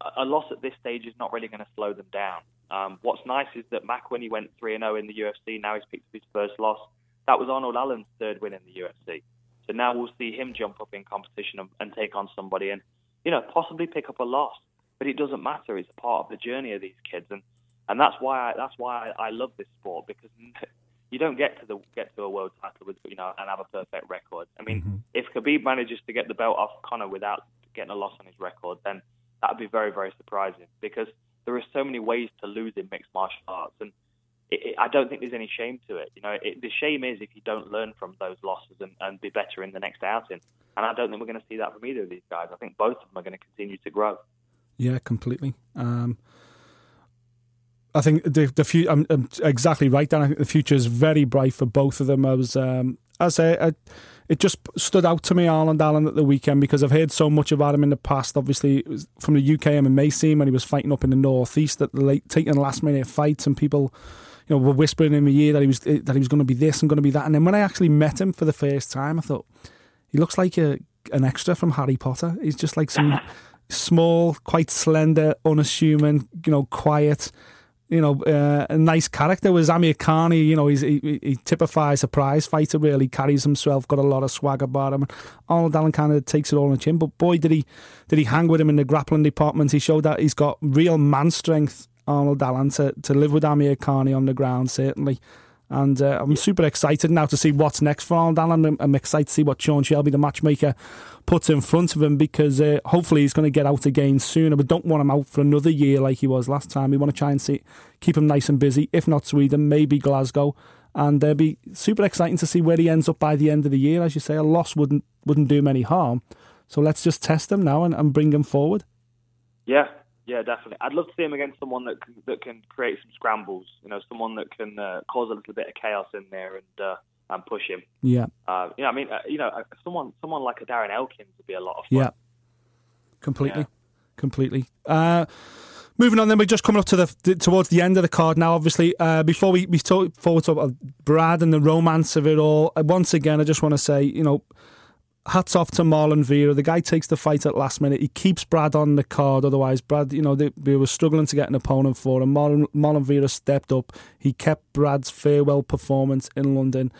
E: a- a loss at this stage is not really going to slow them down. Um, what's nice is that Mac, when he went 3 0 in the UFC, now he's picked up his first loss. That was Arnold Allen's third win in the UFC. So now we'll see him jump up in competition and, and take on somebody and, you know, possibly pick up a loss. But it doesn't matter. It's a part of the journey of these kids. And, and that's why I, that's why I, I love this sport because you don't get to the get to a world title with you know and have a perfect record. I mean, if Khabib manages to get the belt off Conor without getting a loss on his record, then that would be very, very surprising because there are so many ways to lose in mixed martial arts, and it, it, I don't think there's any shame to it. You know, it, the shame is if you don't learn from those losses and, and be better in the next outing. And I don't think we're going to see that from either of these guys. I think both of them are going to continue to grow.
D: Yeah, completely. Um, I think the the few, I'm, I'm exactly right. Dan. I think the future is very bright for both of them. I was, um, I say, I, it just stood out to me, Arnold Allen, at the weekend because I've heard so much about him in the past. Obviously, it was from the UK MMA scene when he was fighting up in the northeast at the late, taking last minute fights, and people, you know, were whispering in my ear that he was eh, that he was going to be this and going to be that. And then when I actually met him for the first time, I thought he looks like a an extra from Harry Potter. He's just like some small, quite slender, unassuming, you know, quiet you know, uh, a nice character was Amirkhani. He, you know, he, he typifies a prize fighter. Really carries himself, got a lot of swag about him. Arnold Allen kind of takes it all on the chin. But boy, did he did he hang with him in the grappling department. He showed that he's got real man strength. Arnold Allen to, to live with Amirkhani on the ground certainly. And uh, I'm super excited now to see what's next for Arnold Allen. I'm, I'm excited to see what Sean Shelby, the matchmaker, puts in front of him because uh, hopefully he's going to get out again sooner. We don't want him out for another year like he was last time. We want to try and see, keep him nice and busy. If not Sweden, maybe Glasgow. And it'll be super exciting to see where he ends up by the end of the year. As you say, a loss wouldn't wouldn't do him any harm. So let's just test him now and, and bring him forward.
E: Yeah, yeah, definitely. I'd love to see him against someone that can, that can create some scrambles. You know, someone that can uh, cause a little bit of chaos in there and uh, and push him.
D: Yeah.
E: Uh, you know, I mean, uh, you know, uh, someone someone like a Darren Elkins would be a lot of fun.
D: Yeah. Completely, yeah. completely. Uh, moving on, then we're just coming up to the towards the end of the card now. Obviously, uh, before we we talk forward to about Brad and the romance of it all, uh, once again, I just want to say, you know, hats off to Marlon Vera. The guy takes the fight at last minute. He keeps Brad on the card. Otherwise, Brad, you know, they, they were struggling to get an opponent for him. Marlon, Marlon Vera stepped up. He kept Brad's farewell performance in London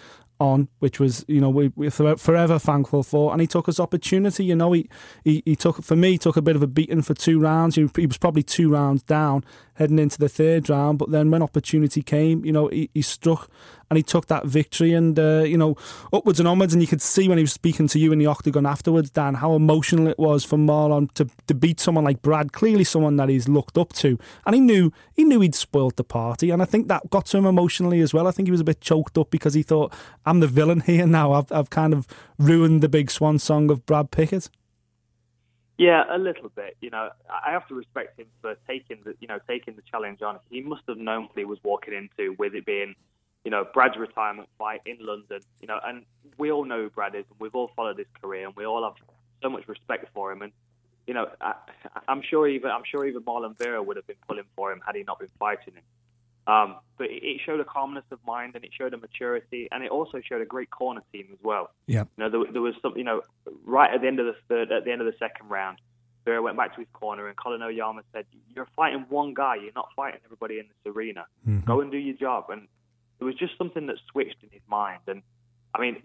D: on, which was you know we, we're forever thankful for. And he took his opportunity. You know, he, he he took for me took a bit of a beating for two rounds. He, he was probably two rounds down heading into the third round, but then when opportunity came, you know, he, he struck and he took that victory and uh, you know upwards and onwards. And you could see when he was speaking to you in the octagon afterwards, Dan, how emotional it was for Marlon to, to beat someone like Brad, clearly someone that he's looked up to, and he knew he knew he'd spoilt the party, and I think that got to him emotionally as well. I think he was a bit choked up because he thought, "I'm the villain here now. I've I've kind of ruined the big swan song of Brad Pickett."
E: Yeah, a little bit. You know, I have to respect him for taking the, you know, taking the challenge on. He must have known what he was walking into, with it being you know, Brad's retirement fight in London, you know, and we all know who Brad is and we've all followed his career and we all have so much respect for him. And, you know, I, am sure even I'm sure even Marlon Vera would have been pulling for him had he not been fighting him. Um, but it showed a calmness of mind and it showed a maturity and it also showed a great corner team as well.
D: Yeah.
E: You know, there, there was some, you know, right at the end of the third, at the end of the second round, Vera went back to his corner and Colin Oyama said, "You're fighting one guy. You're not fighting everybody in this arena. Mm-hmm. Go and do your job." And it was just something that switched in his mind. And I mean,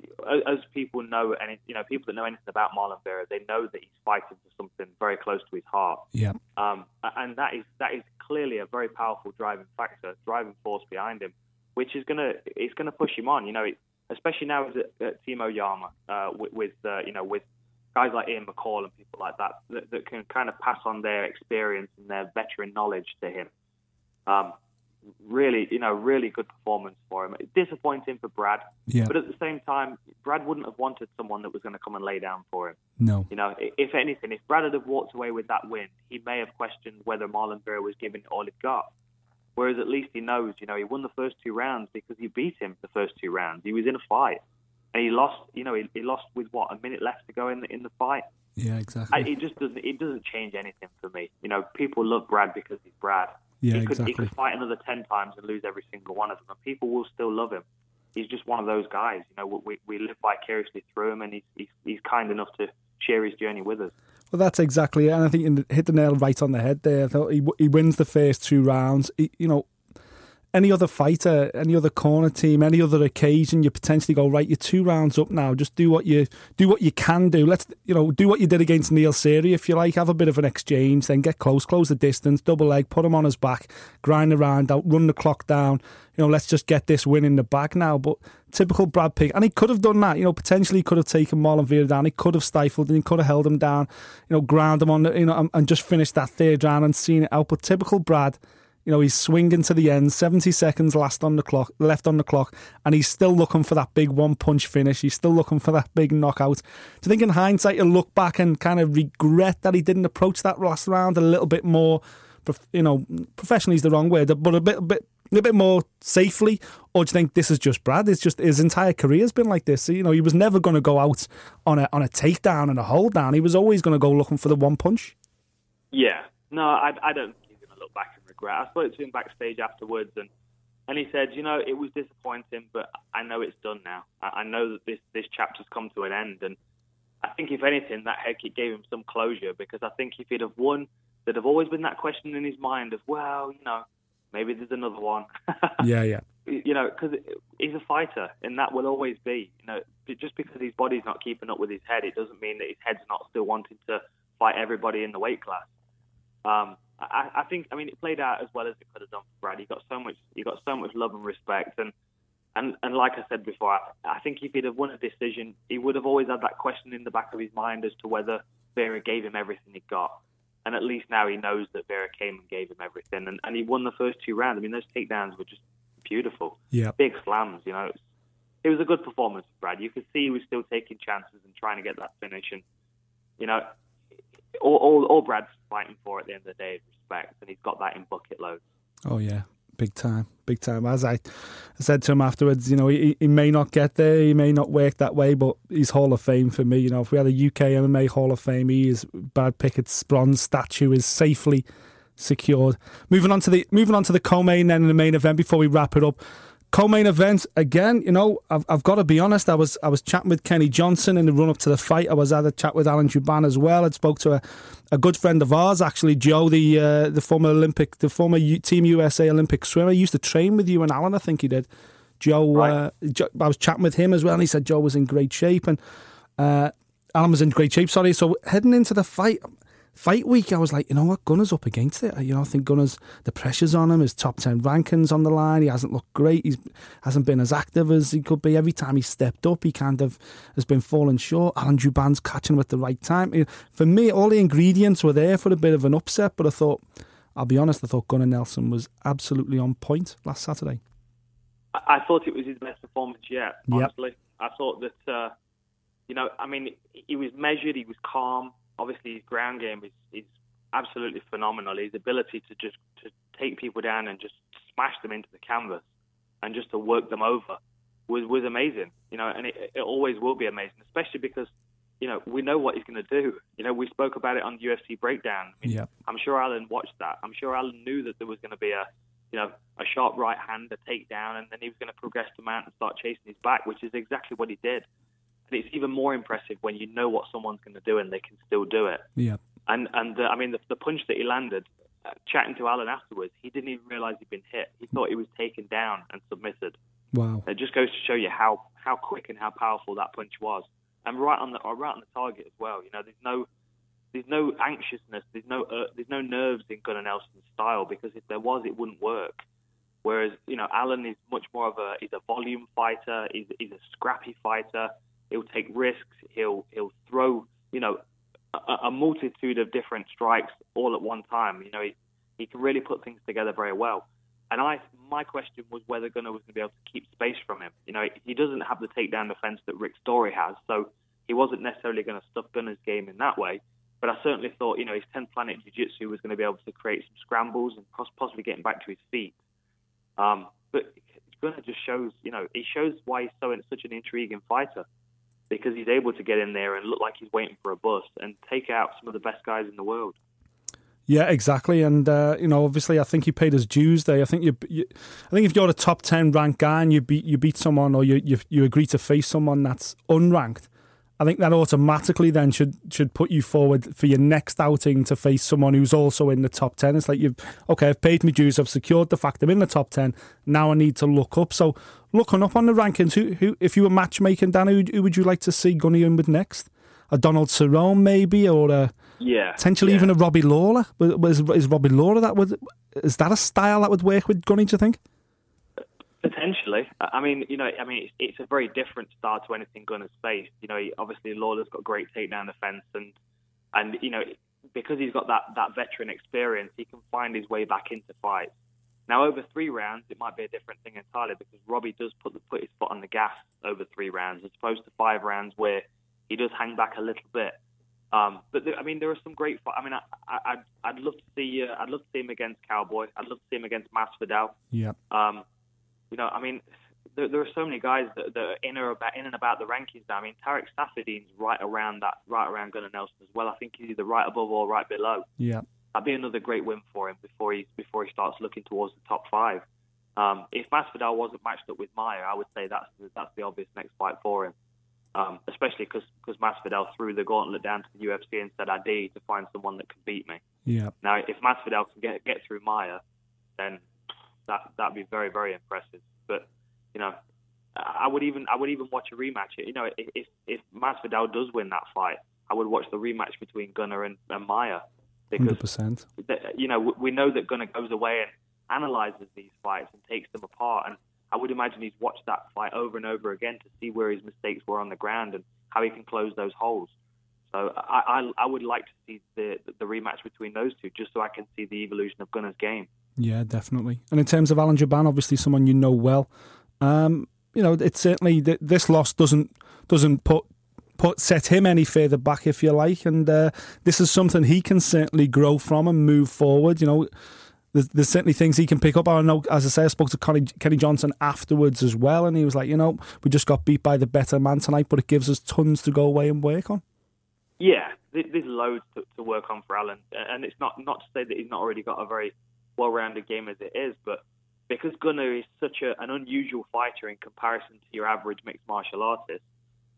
E: as people know, and you know, people that know anything about Marlon Vera, they know that he's fighting for something very close to his heart.
D: Yeah.
E: Um, and that is that is clearly a very powerful driving factor, driving force behind him, which is gonna it's gonna push him on. You know, it, especially now at, at Team Oyama uh, with, with uh, you know with guys like Ian McCall and people like that, that that can kind of pass on their experience and their veteran knowledge to him. Um, really, you know, really good performance for him. Disappointing for Brad,
D: yeah.
E: but at the same time, Brad wouldn't have wanted someone that was going to come and lay down for him.
D: No,
E: you know, if anything, if Brad had have walked away with that win, he may have questioned whether Marlon Vera was giving it all he got. Whereas at least he knows, you know, he won the first two rounds because he beat him the first two rounds. He was in a fight, and he lost. You know, he, he lost with what a minute left to go in the in the fight.
D: Yeah, exactly.
E: I, it just doesn't. It doesn't change anything for me. You know, people love Brad because he's Brad.
D: Yeah,
E: he could,
D: exactly.
E: He could fight another ten times and lose every single one of them, and people will still love him. He's just one of those guys. You know, we we live vicariously through him, and he's he's, he's kind enough to share his journey with us.
D: Well, that's exactly it. And I think you hit the nail right on the head there. I thought he he wins the first two rounds. He, you know, any other fighter, any other corner team, any other occasion, you potentially go right. You're two rounds up now. Just do what you do. What you can do. Let's you know do what you did against Neil Seery, if you like. Have a bit of an exchange, then get close, close the distance, double leg, put him on his back, grind around, out, run the clock down. You know, let's just get this win in the bag now. But typical Brad Pick, and he could have done that. You know, potentially could have taken Marlon Vera down. He could have stifled him. He could have held him down. You know, ground him on. The, you know, and, and just finished that third round and seen it out. But typical Brad you know, he's swinging to the end, 70 seconds last on the clock, left on the clock, and he's still looking for that big one punch finish. He's still looking for that big knockout. Do you think in hindsight he'll look back and kind of regret that he didn't approach that last round a little bit more, you know, professionally is the wrong word, but a bit, a bit, a bit more safely? Or do you think this is just Brad? It's just his entire career has been like this. You know, he was never going to go out on a on a takedown and a hold down. He was always going to go looking for the one punch.
E: Yeah, no, I, I don't regret. I spoke to him backstage afterwards, and and he said, you know, it was disappointing, but I know it's done now. I, I know that this this chapter's come to an end, and I think if anything, that head kick gave him some closure because I think if he'd have won, there'd have always been that question in his mind of, well, you know, maybe there's another one.
D: yeah, yeah.
E: You know, because he's a fighter, and that will always be. You know, just because his body's not keeping up with his head, it doesn't mean that his head's not still wanting to fight everybody in the weight class. Um, I, I think I mean it played out as well as it could have done for Brad. He got so much he got so much love and respect and and and like I said before, I, I think if he'd have won a decision, he would have always had that question in the back of his mind as to whether Vera gave him everything he got. And at least now he knows that Vera came and gave him everything, and, and he won the first two rounds. I mean, those takedowns were just beautiful.
D: Yeah,
E: big slams. You know, it was, it was a good performance, Brad. You could see he was still taking chances and trying to get that finish, and you know, all, all, all Brad's fighting for at the end of the day is respect, and he's got that in bucket loads.
D: Oh yeah, big time, big time. As I said to him afterwards, you know, he, he may not get there, he may not work that way, but he's Hall of Fame for me. You know, if we had a UK MMA Hall of Fame, he is Brad Pickett's bronze statue is safely secured. Moving on to the moving on to the co-main then in the main event before we wrap it up co-main event again. You know, I've, I've got to be honest. I was I was chatting with Kenny Johnson in the run up to the fight. I was at a chat with Alan Jouban as well. I spoke to a, a good friend of ours, actually, Joe, the uh, the former Olympic, the former U- Team USA Olympic swimmer. He used to train with you and Alan. I think he did. Joe, right. uh, Joe, I was chatting with him as well, and he said Joe was in great shape and. Uh, Alan was in great shape, sorry. So heading into the fight, fight week, I was like, you know what, Gunnar's up against it. You know, I think Gunnar's the pressure's on him. His top ten rankings on the line. He hasn't looked great. He hasn't been as active as he could be. Every time he stepped up, he kind of has been falling short. Alan Jouban's catching with the right time. For me, all the ingredients were there for a bit of an upset. But I thought, I'll be honest, I thought Gunnar Nelson was absolutely on point last Saturday.
E: I thought it was his best performance yet. Honestly, yep. I thought that. Uh, you know, I mean, he was measured. He was calm obviously his ground game is, is absolutely phenomenal. His ability to just to take people down and just smash them into the canvas and just to work them over was was amazing. You know, and it, it always will be amazing, especially because you know we know what he's going to do. You know, we spoke about it on the UFC Breakdown. I mean,
D: yep.
E: I'm sure Alan watched that. I'm sure Alan knew that there was going to be a you know a sharp right hand, a takedown, and then he was going to progress to mount and start chasing his back, which is exactly what he did. And it's even more impressive when you know what someone's going to do and they can still do it.
D: Yeah.
E: And and the, I mean the, the punch that he landed, uh, chatting to Alan afterwards, he didn't even realize he'd been hit. He thought he was taken down and submitted.
D: Wow.
E: It just goes to show you how how quick and how powerful that punch was, and right on the right on the target as well. You know, there's no there's no anxiousness, there's no uh, there's no nerves in Gunnar Nelson's style because if there was, it wouldn't work. Whereas you know, Alan is much more of a he's a volume fighter, he's, he's a scrappy fighter. He'll take risks. He'll he'll throw you know a, a multitude of different strikes all at one time. You know he he can really put things together very well. And I my question was whether Gunnar was going to be able to keep space from him. You know he doesn't have the takedown defense that Rick Story has, so he wasn't necessarily going to stuff Gunnar's game in that way. But I certainly thought, you know, his 10th Planet Jiu-Jitsu was going to be able to create some scrambles and possibly getting back to his feet. Um, but Gunnar just shows, you know, he shows why he's so such an intriguing fighter because he's able to get in there and look like he's waiting for a bus and take out some of the best guys in the world.
D: Yeah, exactly, and uh, you know, obviously, I think he paid his dues there. I think you, you, I think if you're a top ten ranked guy and you beat you beat someone or you you, you agree to face someone that's unranked, I think that automatically then should should put you forward for your next outing to face someone who's also in the top ten. It's like you've okay, I've paid my dues, I've secured the fact I'm in the top ten. Now I need to look up. So looking up on the rankings, who who if you were matchmaking, Dan, who, who would you like to see Gunny in with next? A Donald Cerrone maybe, or a
E: Yeah.
D: potentially
E: yeah.
D: even a Robbie Lawler. Was is Robbie Lawler that would is that a style that would work with Gunny? Do you think?
E: Potentially. I I mean, you know, I mean, it's, it's a very different style to anything Gunnar's faced. You know, obviously Lawler's got great takedown defense, and and you know, because he's got that that veteran experience, he can find his way back into fights. Now, over three rounds, it might be a different thing entirely because Robbie does put the, put his foot on the gas over three rounds, as opposed to five rounds where he does hang back a little bit. Um, but there, I mean, there are some great. I mean, I, I, I'd, I'd love to see. Uh, I'd love to see him against Cowboy. I'd love to see him against Masvidal.
D: Yeah.
E: Um, you know, I mean, there, there are so many guys that, that are in or about in and about the rankings now. I mean, Tarec Saffiedine's right around that, right around Gunnar Nelson as well. I think he's either right above or right below.
D: Yeah.
E: That'd be another great win for him before he before he starts looking towards the top five. Um, if Masvidal wasn't matched up with Maia, I would say that's the, that's the obvious next fight for him. Um, especially because because Masvidal threw the gauntlet down to the UFC and said, "I dare you to find someone that can beat me."
D: Yeah.
E: Now, if Masvidal can get get through Maia, then that that'd be very very impressive. But you know, I would even I would even watch a rematch. You know, if if, if Masvidal does win that fight, I would watch the rematch between Gunnar and, and Maia because
D: Hundred percent.
E: th- you know we know that Gunnar goes away and analyzes these fights and takes them apart. And I would imagine he's watched that fight over and over again to see where his mistakes were on the ground and how he can close those holes. So I, I, I would like to see the the rematch between those two, just so I can see the evolution of Gunnar's game.
D: Yeah, definitely. And in terms of Alan Jouban, obviously someone you know well. Um, you know, it's certainly this loss doesn't doesn't put put set him any further back, if you like. And uh, this is something he can certainly grow from and move forward. You know, there's, there's certainly things he can pick up. I know, as I say, I spoke to Connie, Kenny Johnson afterwards as well, and he was like, you know, we just got beat by the better man tonight, but it gives us tons to go away and work on.
E: Yeah, there's loads to, to work on for Alan, and it's not not to say that he's not already got a very well-rounded game as it is, but because Gunnar is such a, an unusual fighter in comparison to your average mixed martial artist,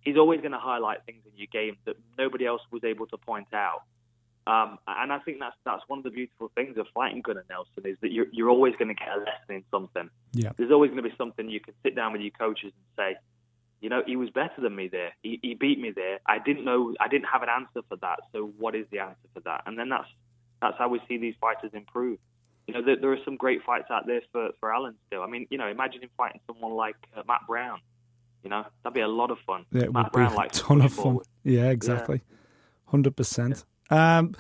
E: he's always going to highlight things in your game that nobody else was able to point out. Um, and I think that's that's one of the beautiful things of fighting Gunnar Nelson is that you're you're always going to get a lesson in something.
D: Yeah.
E: There's always going to be something you can sit down with your coaches and say, you know, he was better than me there. He, he beat me there. I didn't know. I didn't have an answer for that. So what is the answer for that? And then that's that's how we see these fighters improve. You know, there, there are some great fights out there for for Alan still. I mean, you know, imagine him fighting someone like uh, Matt Brown. You know, that'd be a lot of fun.
D: Yeah, it
E: Matt
D: would be a ton of fun.
E: forward.
D: Yeah, exactly. Hundred percent. Um,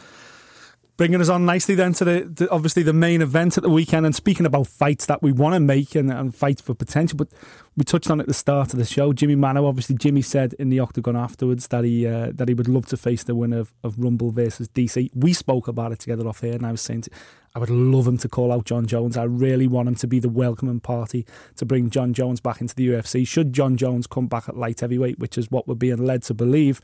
D: bringing us on nicely then to the, obviously the main event at the weekend. And speaking about fights that we want to make and, and fights for potential, but we touched on it at the start of the show. Jimi Manuwa, obviously, Jimi said in the octagon afterwards that he uh, that he would love to face the winner of, of Rumble versus DC. We spoke about it together off here, and I was saying to, I would love him to call out Jon Jones. I really want him to be the welcoming party to bring Jon Jones back into the UFC. Should Jon Jones come back at light heavyweight, which is what we're being led to believe,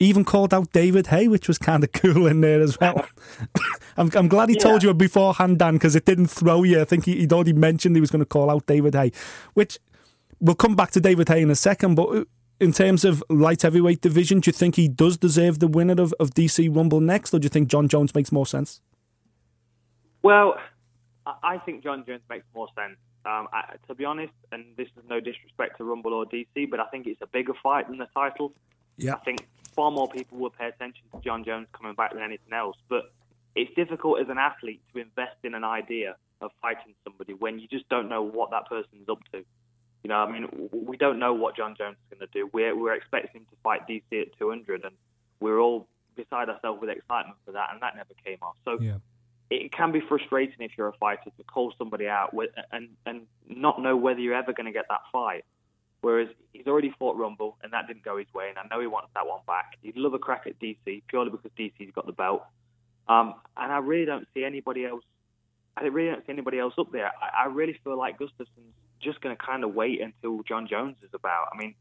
D: even called out David Haye, which was kind of cool in there as well. I'm, I'm glad he told you beforehand, Dan, because it didn't throw you. I think he, he'd already mentioned he was going to call out David Haye, which we'll come back to David Haye in a second. But uh, in terms of light heavyweight division, do you think he does deserve the winner of, of DC Rumble next, or do you think Jon Jones makes more sense?
E: Well, I think Jon Jones makes more sense. Um, I, to be honest, and this is no disrespect to Rumble or DC, but I think it's a bigger fight than the title.
D: Yeah.
E: I think far more people will pay attention to Jon Jones coming back than anything else. But it's difficult as an athlete to invest in an idea of fighting somebody when you just don't know what that person's up to. You know, I mean, we don't know what Jon Jones is going to do. We're, we're expecting him to fight DC at 200, and we're all beside ourselves with excitement for that, and that never came off. So
D: Yeah.
E: It can be frustrating if you're a fighter to call somebody out with, and and not know whether you're ever going to get that fight. Whereas he's already fought Rumble and that didn't go his way, and I know he wants that one back. He'd love a crack at DC purely because DC's got the belt. Um, and I really don't see anybody else. I really don't see anybody else up there. I, I really feel like Gustafsson's just going to kind of wait until Jon Jones is about. I mean,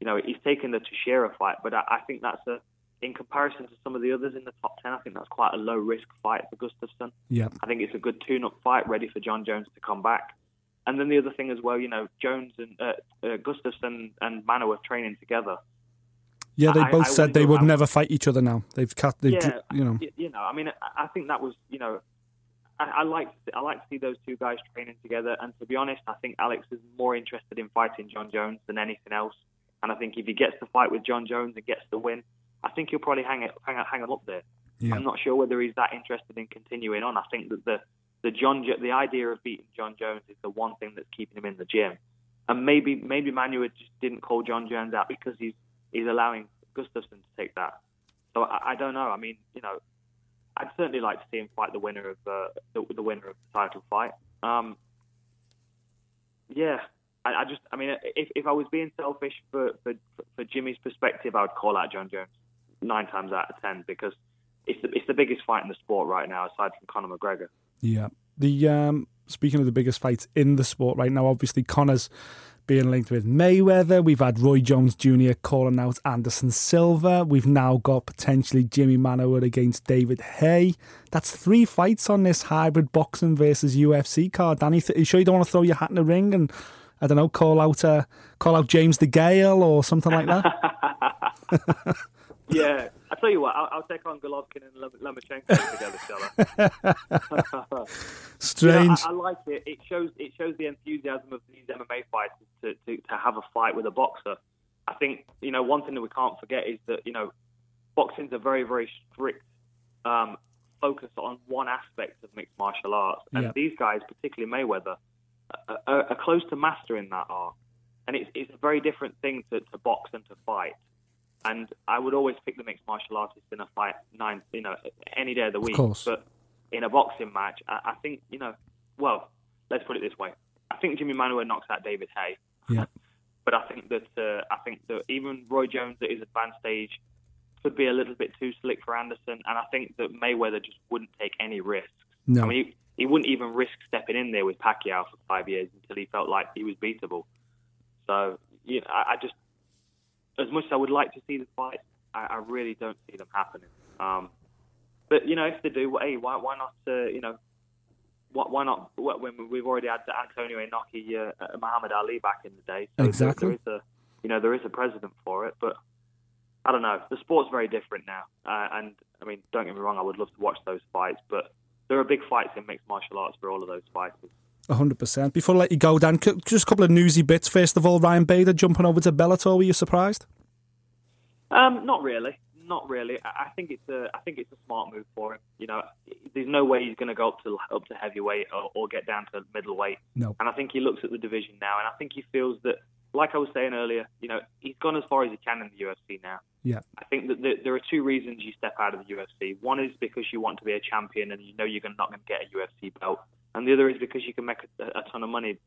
E: you know, he's taken the Teixeira fight, but I, I think that's a, in comparison to some of the others in the top ten, I think that's quite a low risk fight for Gustafsson.
D: Yeah.
E: I think it's a good tune-up fight, ready for Jon Jones to come back. And then the other thing as well, you know, Jones and uh, uh, Gustafsson and Manuwa are training together.
D: Yeah, they
E: I-
D: both
E: I
D: said they would never fight each other now. They've cut, they've,
E: yeah,
D: you know.
E: you know, I mean, I- think that was, you know, I, I like I like to see those two guys training together. And to be honest, I think Alex is more interested in fighting Jon Jones than anything else. And I think if he gets the fight with Jon Jones and gets the win, I think he'll probably hang it, hang, hang him up there.
D: Yeah.
E: I'm not sure whether he's that interested in continuing on. I think that the the Jon the idea of beating Jon Jones is the one thing that's keeping him in the gym. And maybe maybe Manuwa just didn't call Jon Jones out because he's he's allowing Gustafsson to take that. So I, I don't know. I mean, you know, I'd certainly like to see him fight the winner of uh, the, the winner of the title fight. Um, yeah, I, I just, I mean, if, if I was being selfish for, for for Jimi's perspective, I would call out John Jones nine times out of ten because it's the it's the biggest fight in the sport right now, aside from Conor McGregor.
D: Yeah. The um speaking of the biggest fights in the sport right now, obviously Conor's being linked with Mayweather. We've had Roy Jones Jr. calling out Anderson Silva. We've now got potentially Jimi Manuwa against David Haye. That's three fights on this hybrid boxing versus UFC card. Danny, th- you sure you don't want to throw your hat in the ring and I don't know, call out uh, call out James DeGale or something like that?
E: Yeah, I tell you what, I'll, I'll take on Golovkin and Lom- Lomachenko together, shall I?
D: Strange.
E: Yeah, I, I like it. It shows it shows the enthusiasm of these MMA fighters to, to, to have a fight with a boxer. I think you know one thing that we can't forget is that you know boxing's a very very strict um, focus on one aspect of mixed martial arts, and
D: Yeah.
E: these guys, particularly Mayweather, are, are, are close to mastering that art. And it's, it's a very different thing to, to box and to fight. And I would always pick the mixed martial artist in a fight nine, you know, any day of the week.
D: Of course.
E: But in a boxing match, I, I think, you know, well, let's put it this way: I think Jimi Manuwa knocks out David Haye.
D: Yeah.
E: But I think that uh, I think that even Roy Jones at his advanced stage could be a little bit too slick for Anderson, and I think that Mayweather just wouldn't take any risks.
D: No.
E: I mean, he, he wouldn't even risk stepping in there with Pacquiao for five years until he felt like he was beatable. So, you know, I, I just, as much as I would like to see the fight, I, I really don't see them happening. Um, but you know, if they do, hey, why why not? Uh, you know, why, why not? wh- When we've already had Antonio Inoki, uh, uh, Muhammad Ali back in the day, so there-
D: Exactly.
E: there is a, you know, there is a precedent for it, but. I don't know. The sport's very different now, uh, and I mean, don't get me wrong. I would love to watch those fights, but there are big fights in mixed martial arts for all of those fighters.
D: Hundred percent. Before I let you go, Dan, just a couple of newsy bits. First of all, Ryan Bader jumping over to Bellator. Were you surprised?
E: Um, not really, not really. I think it's a, I think it's a smart move for him. You know, there's no way he's going to go up to up to heavyweight or, or get down to middleweight.
D: No.
E: And I think he looks at the division now, and I think he feels that, like I was saying earlier, you know, he's gone as far as he can in the UFC now.
D: Yeah.
E: I think that there are two reasons you step out of the UFC. One is because you want to be a champion and you know you're not going to get a UFC belt, and the other is because you can make a, a ton of money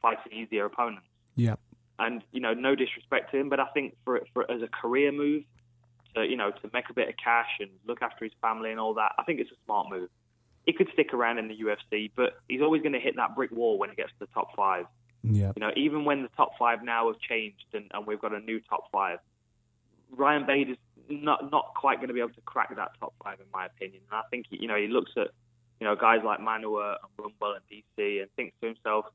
E: fighting easier opponents.
D: Yeah.
E: And you know, no disrespect to him, but I think for for as a career move, to you know, to make a bit of cash and look after his family and all that, I think it's a smart move. He could stick around in the UFC, but he's always going to hit that brick wall when he gets to the top five.
D: Yeah.
E: You know, even when the top five now have changed and, and we've got a new top five, Ryan Bader's not not quite going to be able to crack that top five, in my opinion. And I think you know he looks at you know guys like Manuwa and Rumble and DC and thinks to himself,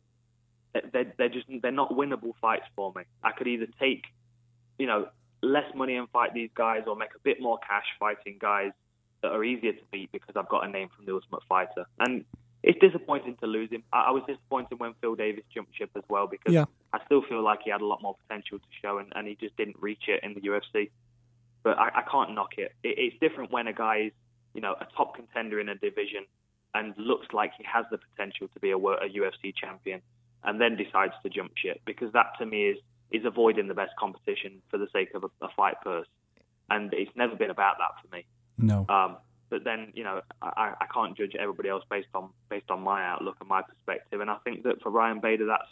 E: they're, they're just they're not winnable fights for me. I could either take you know less money and fight these guys, or make a bit more cash fighting guys that are easier to beat because I've got a name from the Ultimate Fighter. And it's disappointing to lose him. I, I was disappointed when Phil Davis jumped ship as well because
D: Yeah.
E: I still feel like he had a lot more potential to show, and, and he just didn't reach it in the UFC. But I, I can't knock it. it. It's different when a guy is, you know, a top contender in a division and looks like he has the potential to be a, a UFC champion, and then decides to jump ship because that to me is is avoiding the best competition for the sake of a, a fight purse, and it's never been about that for me.
D: No.
E: Um, but then, you know, I, I can't judge everybody else based on based on my outlook and my perspective. And I think that for Ryan Bader, that's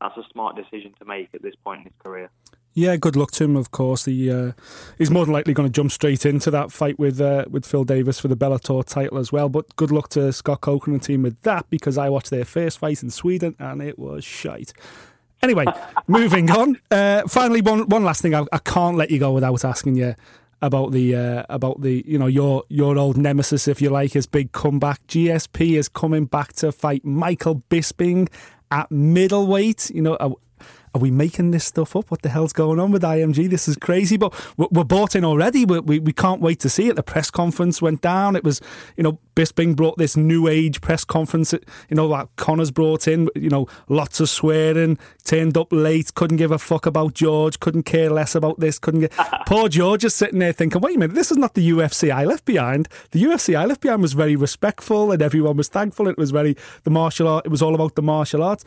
E: that's a smart decision to make at this point in his career.
D: Yeah, good luck to him. Of course, he uh, he's more than likely going to jump straight into that fight with uh, with Phil Davis for the Bellator title as well. But good luck to Scott Coker and the team with that because I watched their first fight in Sweden and it was shite. Anyway, moving on. Uh, finally, one one last thing. I, I can't let you go without asking you about the uh, about the you know your your old nemesis, if you like, his big comeback. GSP is coming back to fight Michael Bisping at middleweight. You know, are we making this stuff up? What the hell's going on with IMG? This is crazy. But we're, bought in already. We, we, we can't wait to see it. The press conference went down. It was, you know, Bisping brought this new age press conference. You know, like Conor's brought in. You know, lots of swearing. Turned up late. Couldn't give a fuck about George. Couldn't care less about this. Couldn't get. Poor George is sitting there thinking, wait a minute, this is not the UFC I left behind. The UFC I left behind was very respectful and everyone was thankful. It was very the martial art. It was all about the martial arts.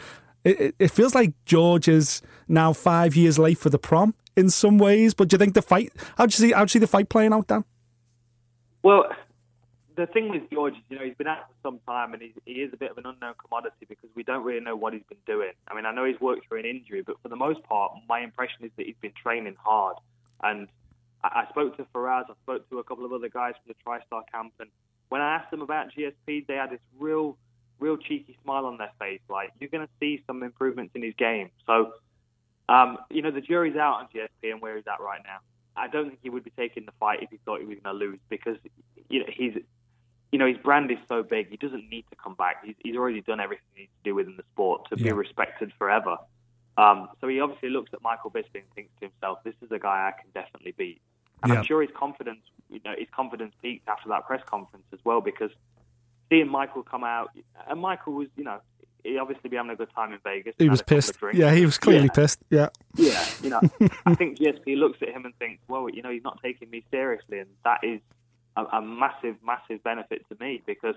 D: It, it, feels like George is now five years late for the prom in some ways. But do you think the fight? How do you see? How do you see the fight playing out, Dan?
E: Well, the thing with George is, you know, he's been out for some time and he is a bit of an unknown commodity because we don't really know what he's been doing. I mean, I know he's worked through an injury, but for the most part, my impression is that he's been training hard. And I, I spoke to Firas, I spoke to a couple of other guys from the TriStar camp, and when I asked them about GSP, they had this real, real cheeky smile on their face, like you're going to see some improvements in his game. So, um, you know, the jury's out on GSP and where he's at right now. I don't think he would be taking the fight if he thought he was going to lose because you know he's you know his brand is so big he doesn't need to come back. He's, he's already done everything he needs to do within the sport to
D: Yeah.
E: be respected forever. Um, so he obviously looks at Michael Bisping and thinks to himself, "This is a guy I can definitely beat." And
D: Yeah.
E: I'm sure his confidence, you know, his confidence peaked after that press conference as well because seeing Michael come out and Michael was, you know, he obviously be having a good time in Vegas.
D: He was
E: a couple of
D: pissed. Yeah, he was clearly
E: Yeah.
D: pissed. Yeah.
E: Yeah, you know, I think GSP looks at him and thinks, well, you know, he's not taking me seriously, and that is a, a massive, massive benefit to me because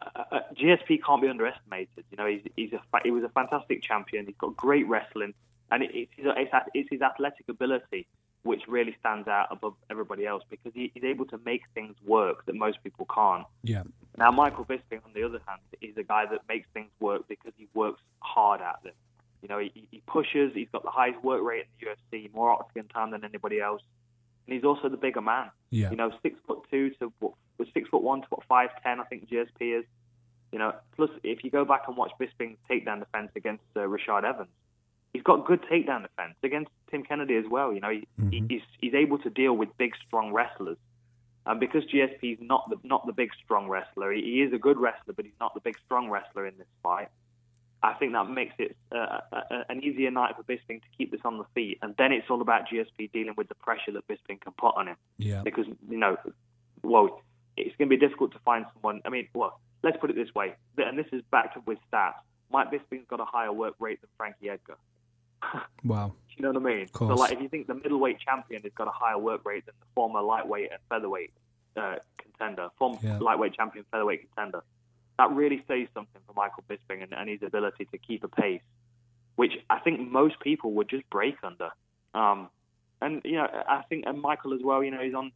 E: uh, uh, GSP can't be underestimated. You know, he's, he's a fa- he was a fantastic champion. He's got great wrestling, and it, it's, his, it's, it's his athletic ability which really stands out above everybody else because he, he's able to make things work that most people can't.
D: Yeah.
E: Now, Michael Bisping, on the other hand, is a guy that makes things work because he works hard at them. You know, he, he pushes. He's got the highest work rate in the UFC, more octagon time than anybody else, and he's also the bigger man.
D: Yeah.
E: You know, six foot two to what was six foot one to what five ten. I think GSP is. You know, plus if you go back and watch Bisping's takedown defense against uh, Rashad Evans, he's got good takedown defense against Tim Kennedy as well. You know, he, he, mm-hmm. he's he's able to deal with big, strong wrestlers. And because GSP is not the not the big, strong wrestler, he, he is a good wrestler, but he's not the big, strong wrestler in this fight. I think that makes it uh, a, a, an easier night for Bisping to keep this on the feet, and then it's all about GSP dealing with the pressure that Bisping can put on him.
D: Yeah.
E: Because you know, well, it's going to be difficult to find someone. I mean, well, let's put it this way, and this is backed up with stats. Mike Bisping's got a higher work rate than Frankie Edgar.
D: Wow.
E: You know what I mean? So, like, if you think the middleweight champion has got a higher work rate than the former lightweight and featherweight uh, contender, former
D: Yeah.
E: lightweight champion, featherweight contender, that really says something for Michael Bisping and, and his ability to keep a pace, which I think most people would just break under. Um, and you know, I think and Michael as well. You know, he's on,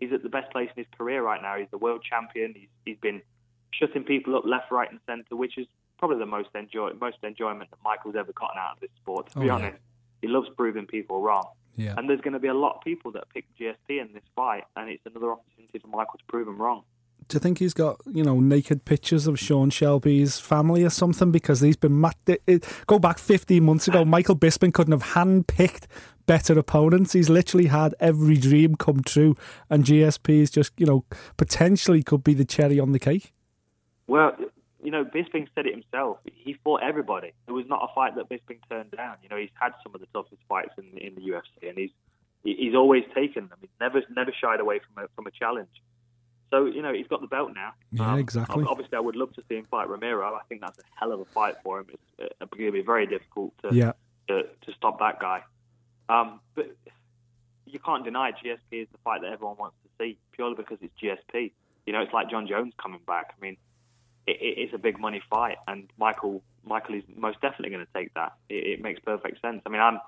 E: he's at the best place in his career right now. He's the world champion. He's he's been shutting people up left, right, and centre, which is probably the most enjoy most enjoyment that Michael's ever gotten out of this sport. To
D: Oh,
E: be
D: yeah.
E: honest, he loves proving people wrong.
D: Yeah.
E: And there's going to be a lot of people that pick GSP in this fight, and it's another opportunity for Michael to prove them wrong.
D: Do you think he's got you know naked pictures of Sean Shelby's family or something? Because he's been mat- go back 15 months ago. Michael Bisping couldn't have handpicked better opponents. He's literally had every dream come true, and GSP is just you know potentially could be the cherry on the cake.
E: Well, you know, Bisping said it himself. He fought everybody. It was not a fight that Bisping turned down. You know, he's had some of the toughest fights in, in the UFC, and he's he's always taken them. He's never never shied away from a from a challenge. So you know, he's got the belt now.
D: Yeah, exactly.
E: Obviously, I would love to see him fight Romero. I think that's a hell of a fight for him. It's uh, going to be very difficult to
D: Yeah.
E: to, to stop that guy. Um, but you can't deny GSP is the fight that everyone wants to see purely because it's GSP. You know, it's like Jon Jones coming back. I mean, it, it, it's a big money fight, and Michael Michael is most definitely going to take that. It, it makes perfect sense. I mean, I'm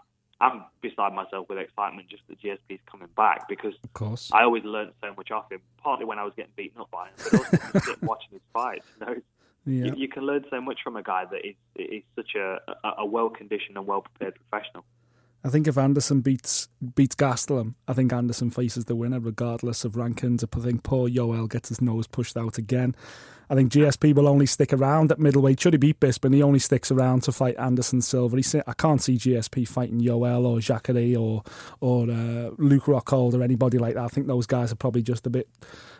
E: I'm beside myself with excitement just that GSP is coming back because
D: Of course.
E: I always learned so much off him. Partly when I was getting beaten up by him, but also watching his fights. You know,
D: Yeah.
E: you, you can learn so much from a guy that is is such a, a, a well conditioned and well prepared professional.
D: I think if Anderson beats beats Gastelum, I think Anderson faces the winner regardless of rankings. I think poor Yoel gets his nose pushed out again. I think GSP will only stick around at middleweight. Should he beat Bisping, he only sticks around to fight Anderson Silva. He I can't see GSP fighting Yoel or Jacare or or uh, Luke Rockhold or anybody like that. I think those guys are probably just a bit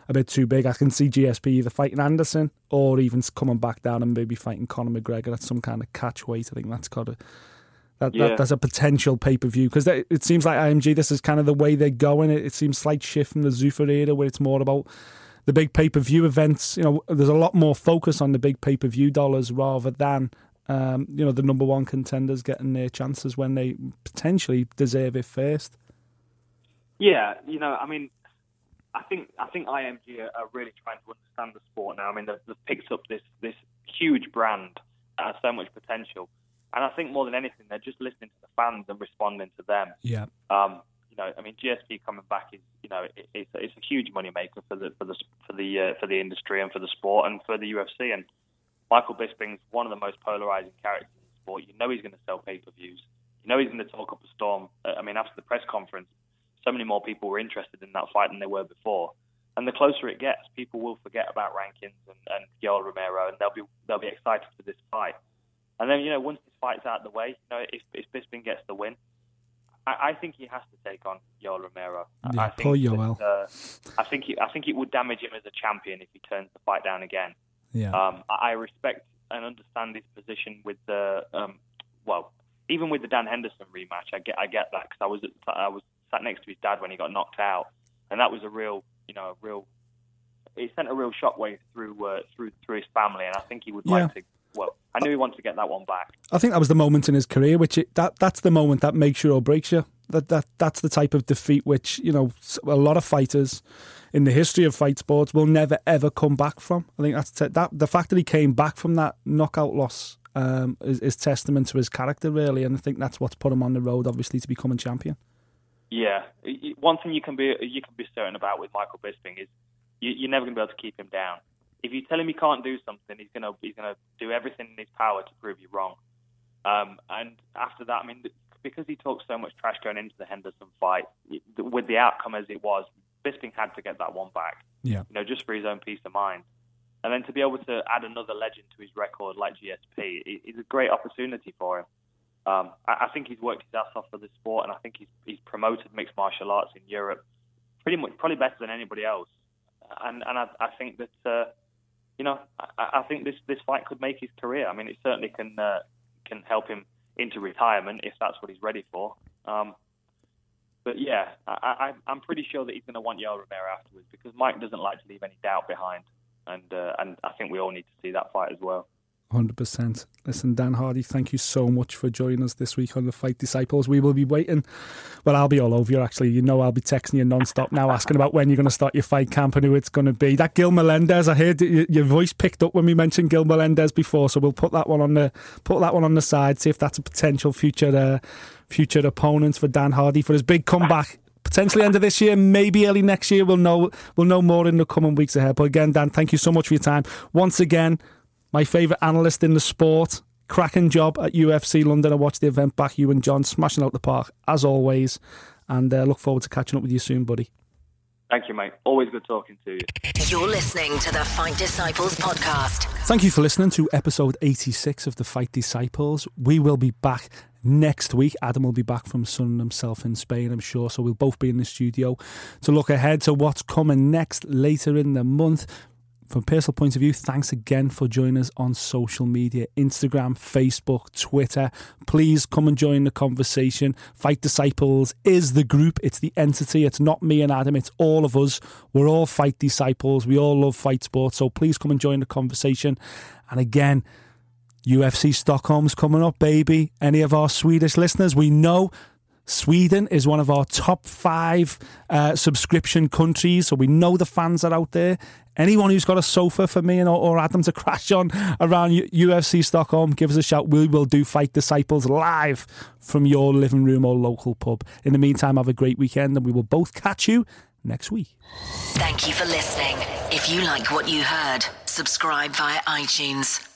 D: a bit too big. I can see GSP either fighting Anderson or even coming back down and maybe fighting Conor McGregor at some kind of catch weight. I think that's got to That,
E: Yeah.
D: that there's a potential pay per view because it seems like IMG. This is kind of the way they're going. It, it seems slight shift from the Zuffa era where it's more about the big pay per view events. You know, there's a lot more focus on the big pay per view dollars rather than um, you know the number one contenders getting their chances when they potentially deserve it first.
E: Yeah, you know, I mean, I think I think IMG are, really trying to understand the sport now. I mean, they've, they've picked up this this huge brand that has so much potential, and I think more than anything, they're just listening to the fans and responding to them.
D: Yeah,
E: Um, you know, I mean, GSP coming back is you know it, it's it's a huge moneymaker for the for the for the uh, for the industry and for the sport and for the UFC. And Michael Bisping's one of the most polarizing characters in the sport. You know, he's going to sell pay per views. You know, he's going to talk up a storm. Uh, I mean, after the press conference, so many more people were interested in that fight than they were before. And the closer it gets, people will forget about rankings and, and Yoel Romero, and they'll be they'll be excited for this fight. And then you know, once this fight's out of the way, you know, if, if Bisping gets the win, I, I think he has to take on Yoel Romero. I-
D: Yeah,
E: I think
D: poor Yoel.
E: uh, I think he, I think it would damage him as a champion if he turns the fight down again.
D: yeah,
E: Um, I respect and understand his position with the um, well, even with the Dan Henderson rematch. I get I get that because I was at, I was sat next to his dad when he got knocked out, and that was a real you know a real it sent a real shockwave through uh, through through his family, and I think he would like to. Well, I knew he wanted to get that one back.
D: I think that was the moment in his career, which it, that that's the moment that makes you or breaks you. That that that's the type of defeat which you know a lot of fighters in the history of fight sports will never ever come back from. I think that's t- that the fact that he came back from that knockout loss um, is, is testament to his character, really, and I think that's what's put him on the road, obviously, to becoming champion.
E: Yeah, one thing you can be you can be certain about with Michael Bisping is you, you're never going to be able to keep him down. If you tell him he can't do something, he's going to he's to do everything in his power to prove you wrong. Um, and after that, I mean, because he talked so much trash going into the Henderson fight, with the outcome as it was, Bisping had to get that one back.
D: Yeah.
E: You know, just for his own peace of mind. And then to be able to add another legend to his record like GSP is a great opportunity for him. Um, I, I think he's worked his ass off for the sport, and I think he's he's promoted mixed martial arts in Europe pretty much, probably better than anybody else. And and I, I think that uh, you know I, I think this this fight could make his career. I mean, it certainly can uh, can help him into retirement if that's what he's ready for. Um, but yeah, I, I, I'm pretty sure that he's going to want Yoel Romero afterwards because Mike doesn't like to leave any doubt behind, and uh, and I think we all need to see that fight as well.
D: Hundred percent. Listen, Dan Hardy, thank you so much for joining us this week on the Fight Disciples. We will be waiting. Well, I'll be all over you. Actually, you know, I'll be texting you non-stop now, asking about when you're going to start your fight camp and who it's going to be. That Gil Melendez, I heard your voice picked up when we mentioned Gil Melendez before, so we'll put that one on the put that one on the side. See if that's a potential future uh, future opponent for Dan Hardy for his big comeback. Potentially end of this year, maybe early next year. We'll know. We'll know more in the coming weeks ahead. But again, Dan, thank you so much for your time once again my favourite analyst in the sport. Cracking job at UFC London. I watched the event back. You and John smashing out the park as always, and uh, look forward to catching up with you soon, buddy.
E: Thank you, mate. Always good talking to you.
B: You're listening to the Fight Disciples podcast.
D: Thank you for listening to episode 86 of the Fight Disciples. We will be back next week. Adam will be back from Sun himself in Spain, I'm sure. So we'll both be in the studio to look ahead to what's coming next later in the month. From personal point of view, thanks again for joining us on social media Instagram, Facebook, Twitter. Please come and join the conversation. Fight Disciples is the group, it's the entity. It's not me and Adam, it's all of us. We're all Fight Disciples. We all love fight sports. So please come and join the conversation. And again, UFC Stockholm's coming up, baby. Any of our Swedish listeners, we know Sweden is one of our top five uh, subscription countries, so we know the fans are out there. Anyone who's got a sofa for me and or, or Adam to crash on around UFC Stockholm, give us a shout. We will do Fight Disciples live from your living room or local pub. In the meantime, have a great weekend, and we will both catch you next week.
B: Thank you for listening. If you like what you heard, subscribe via iTunes.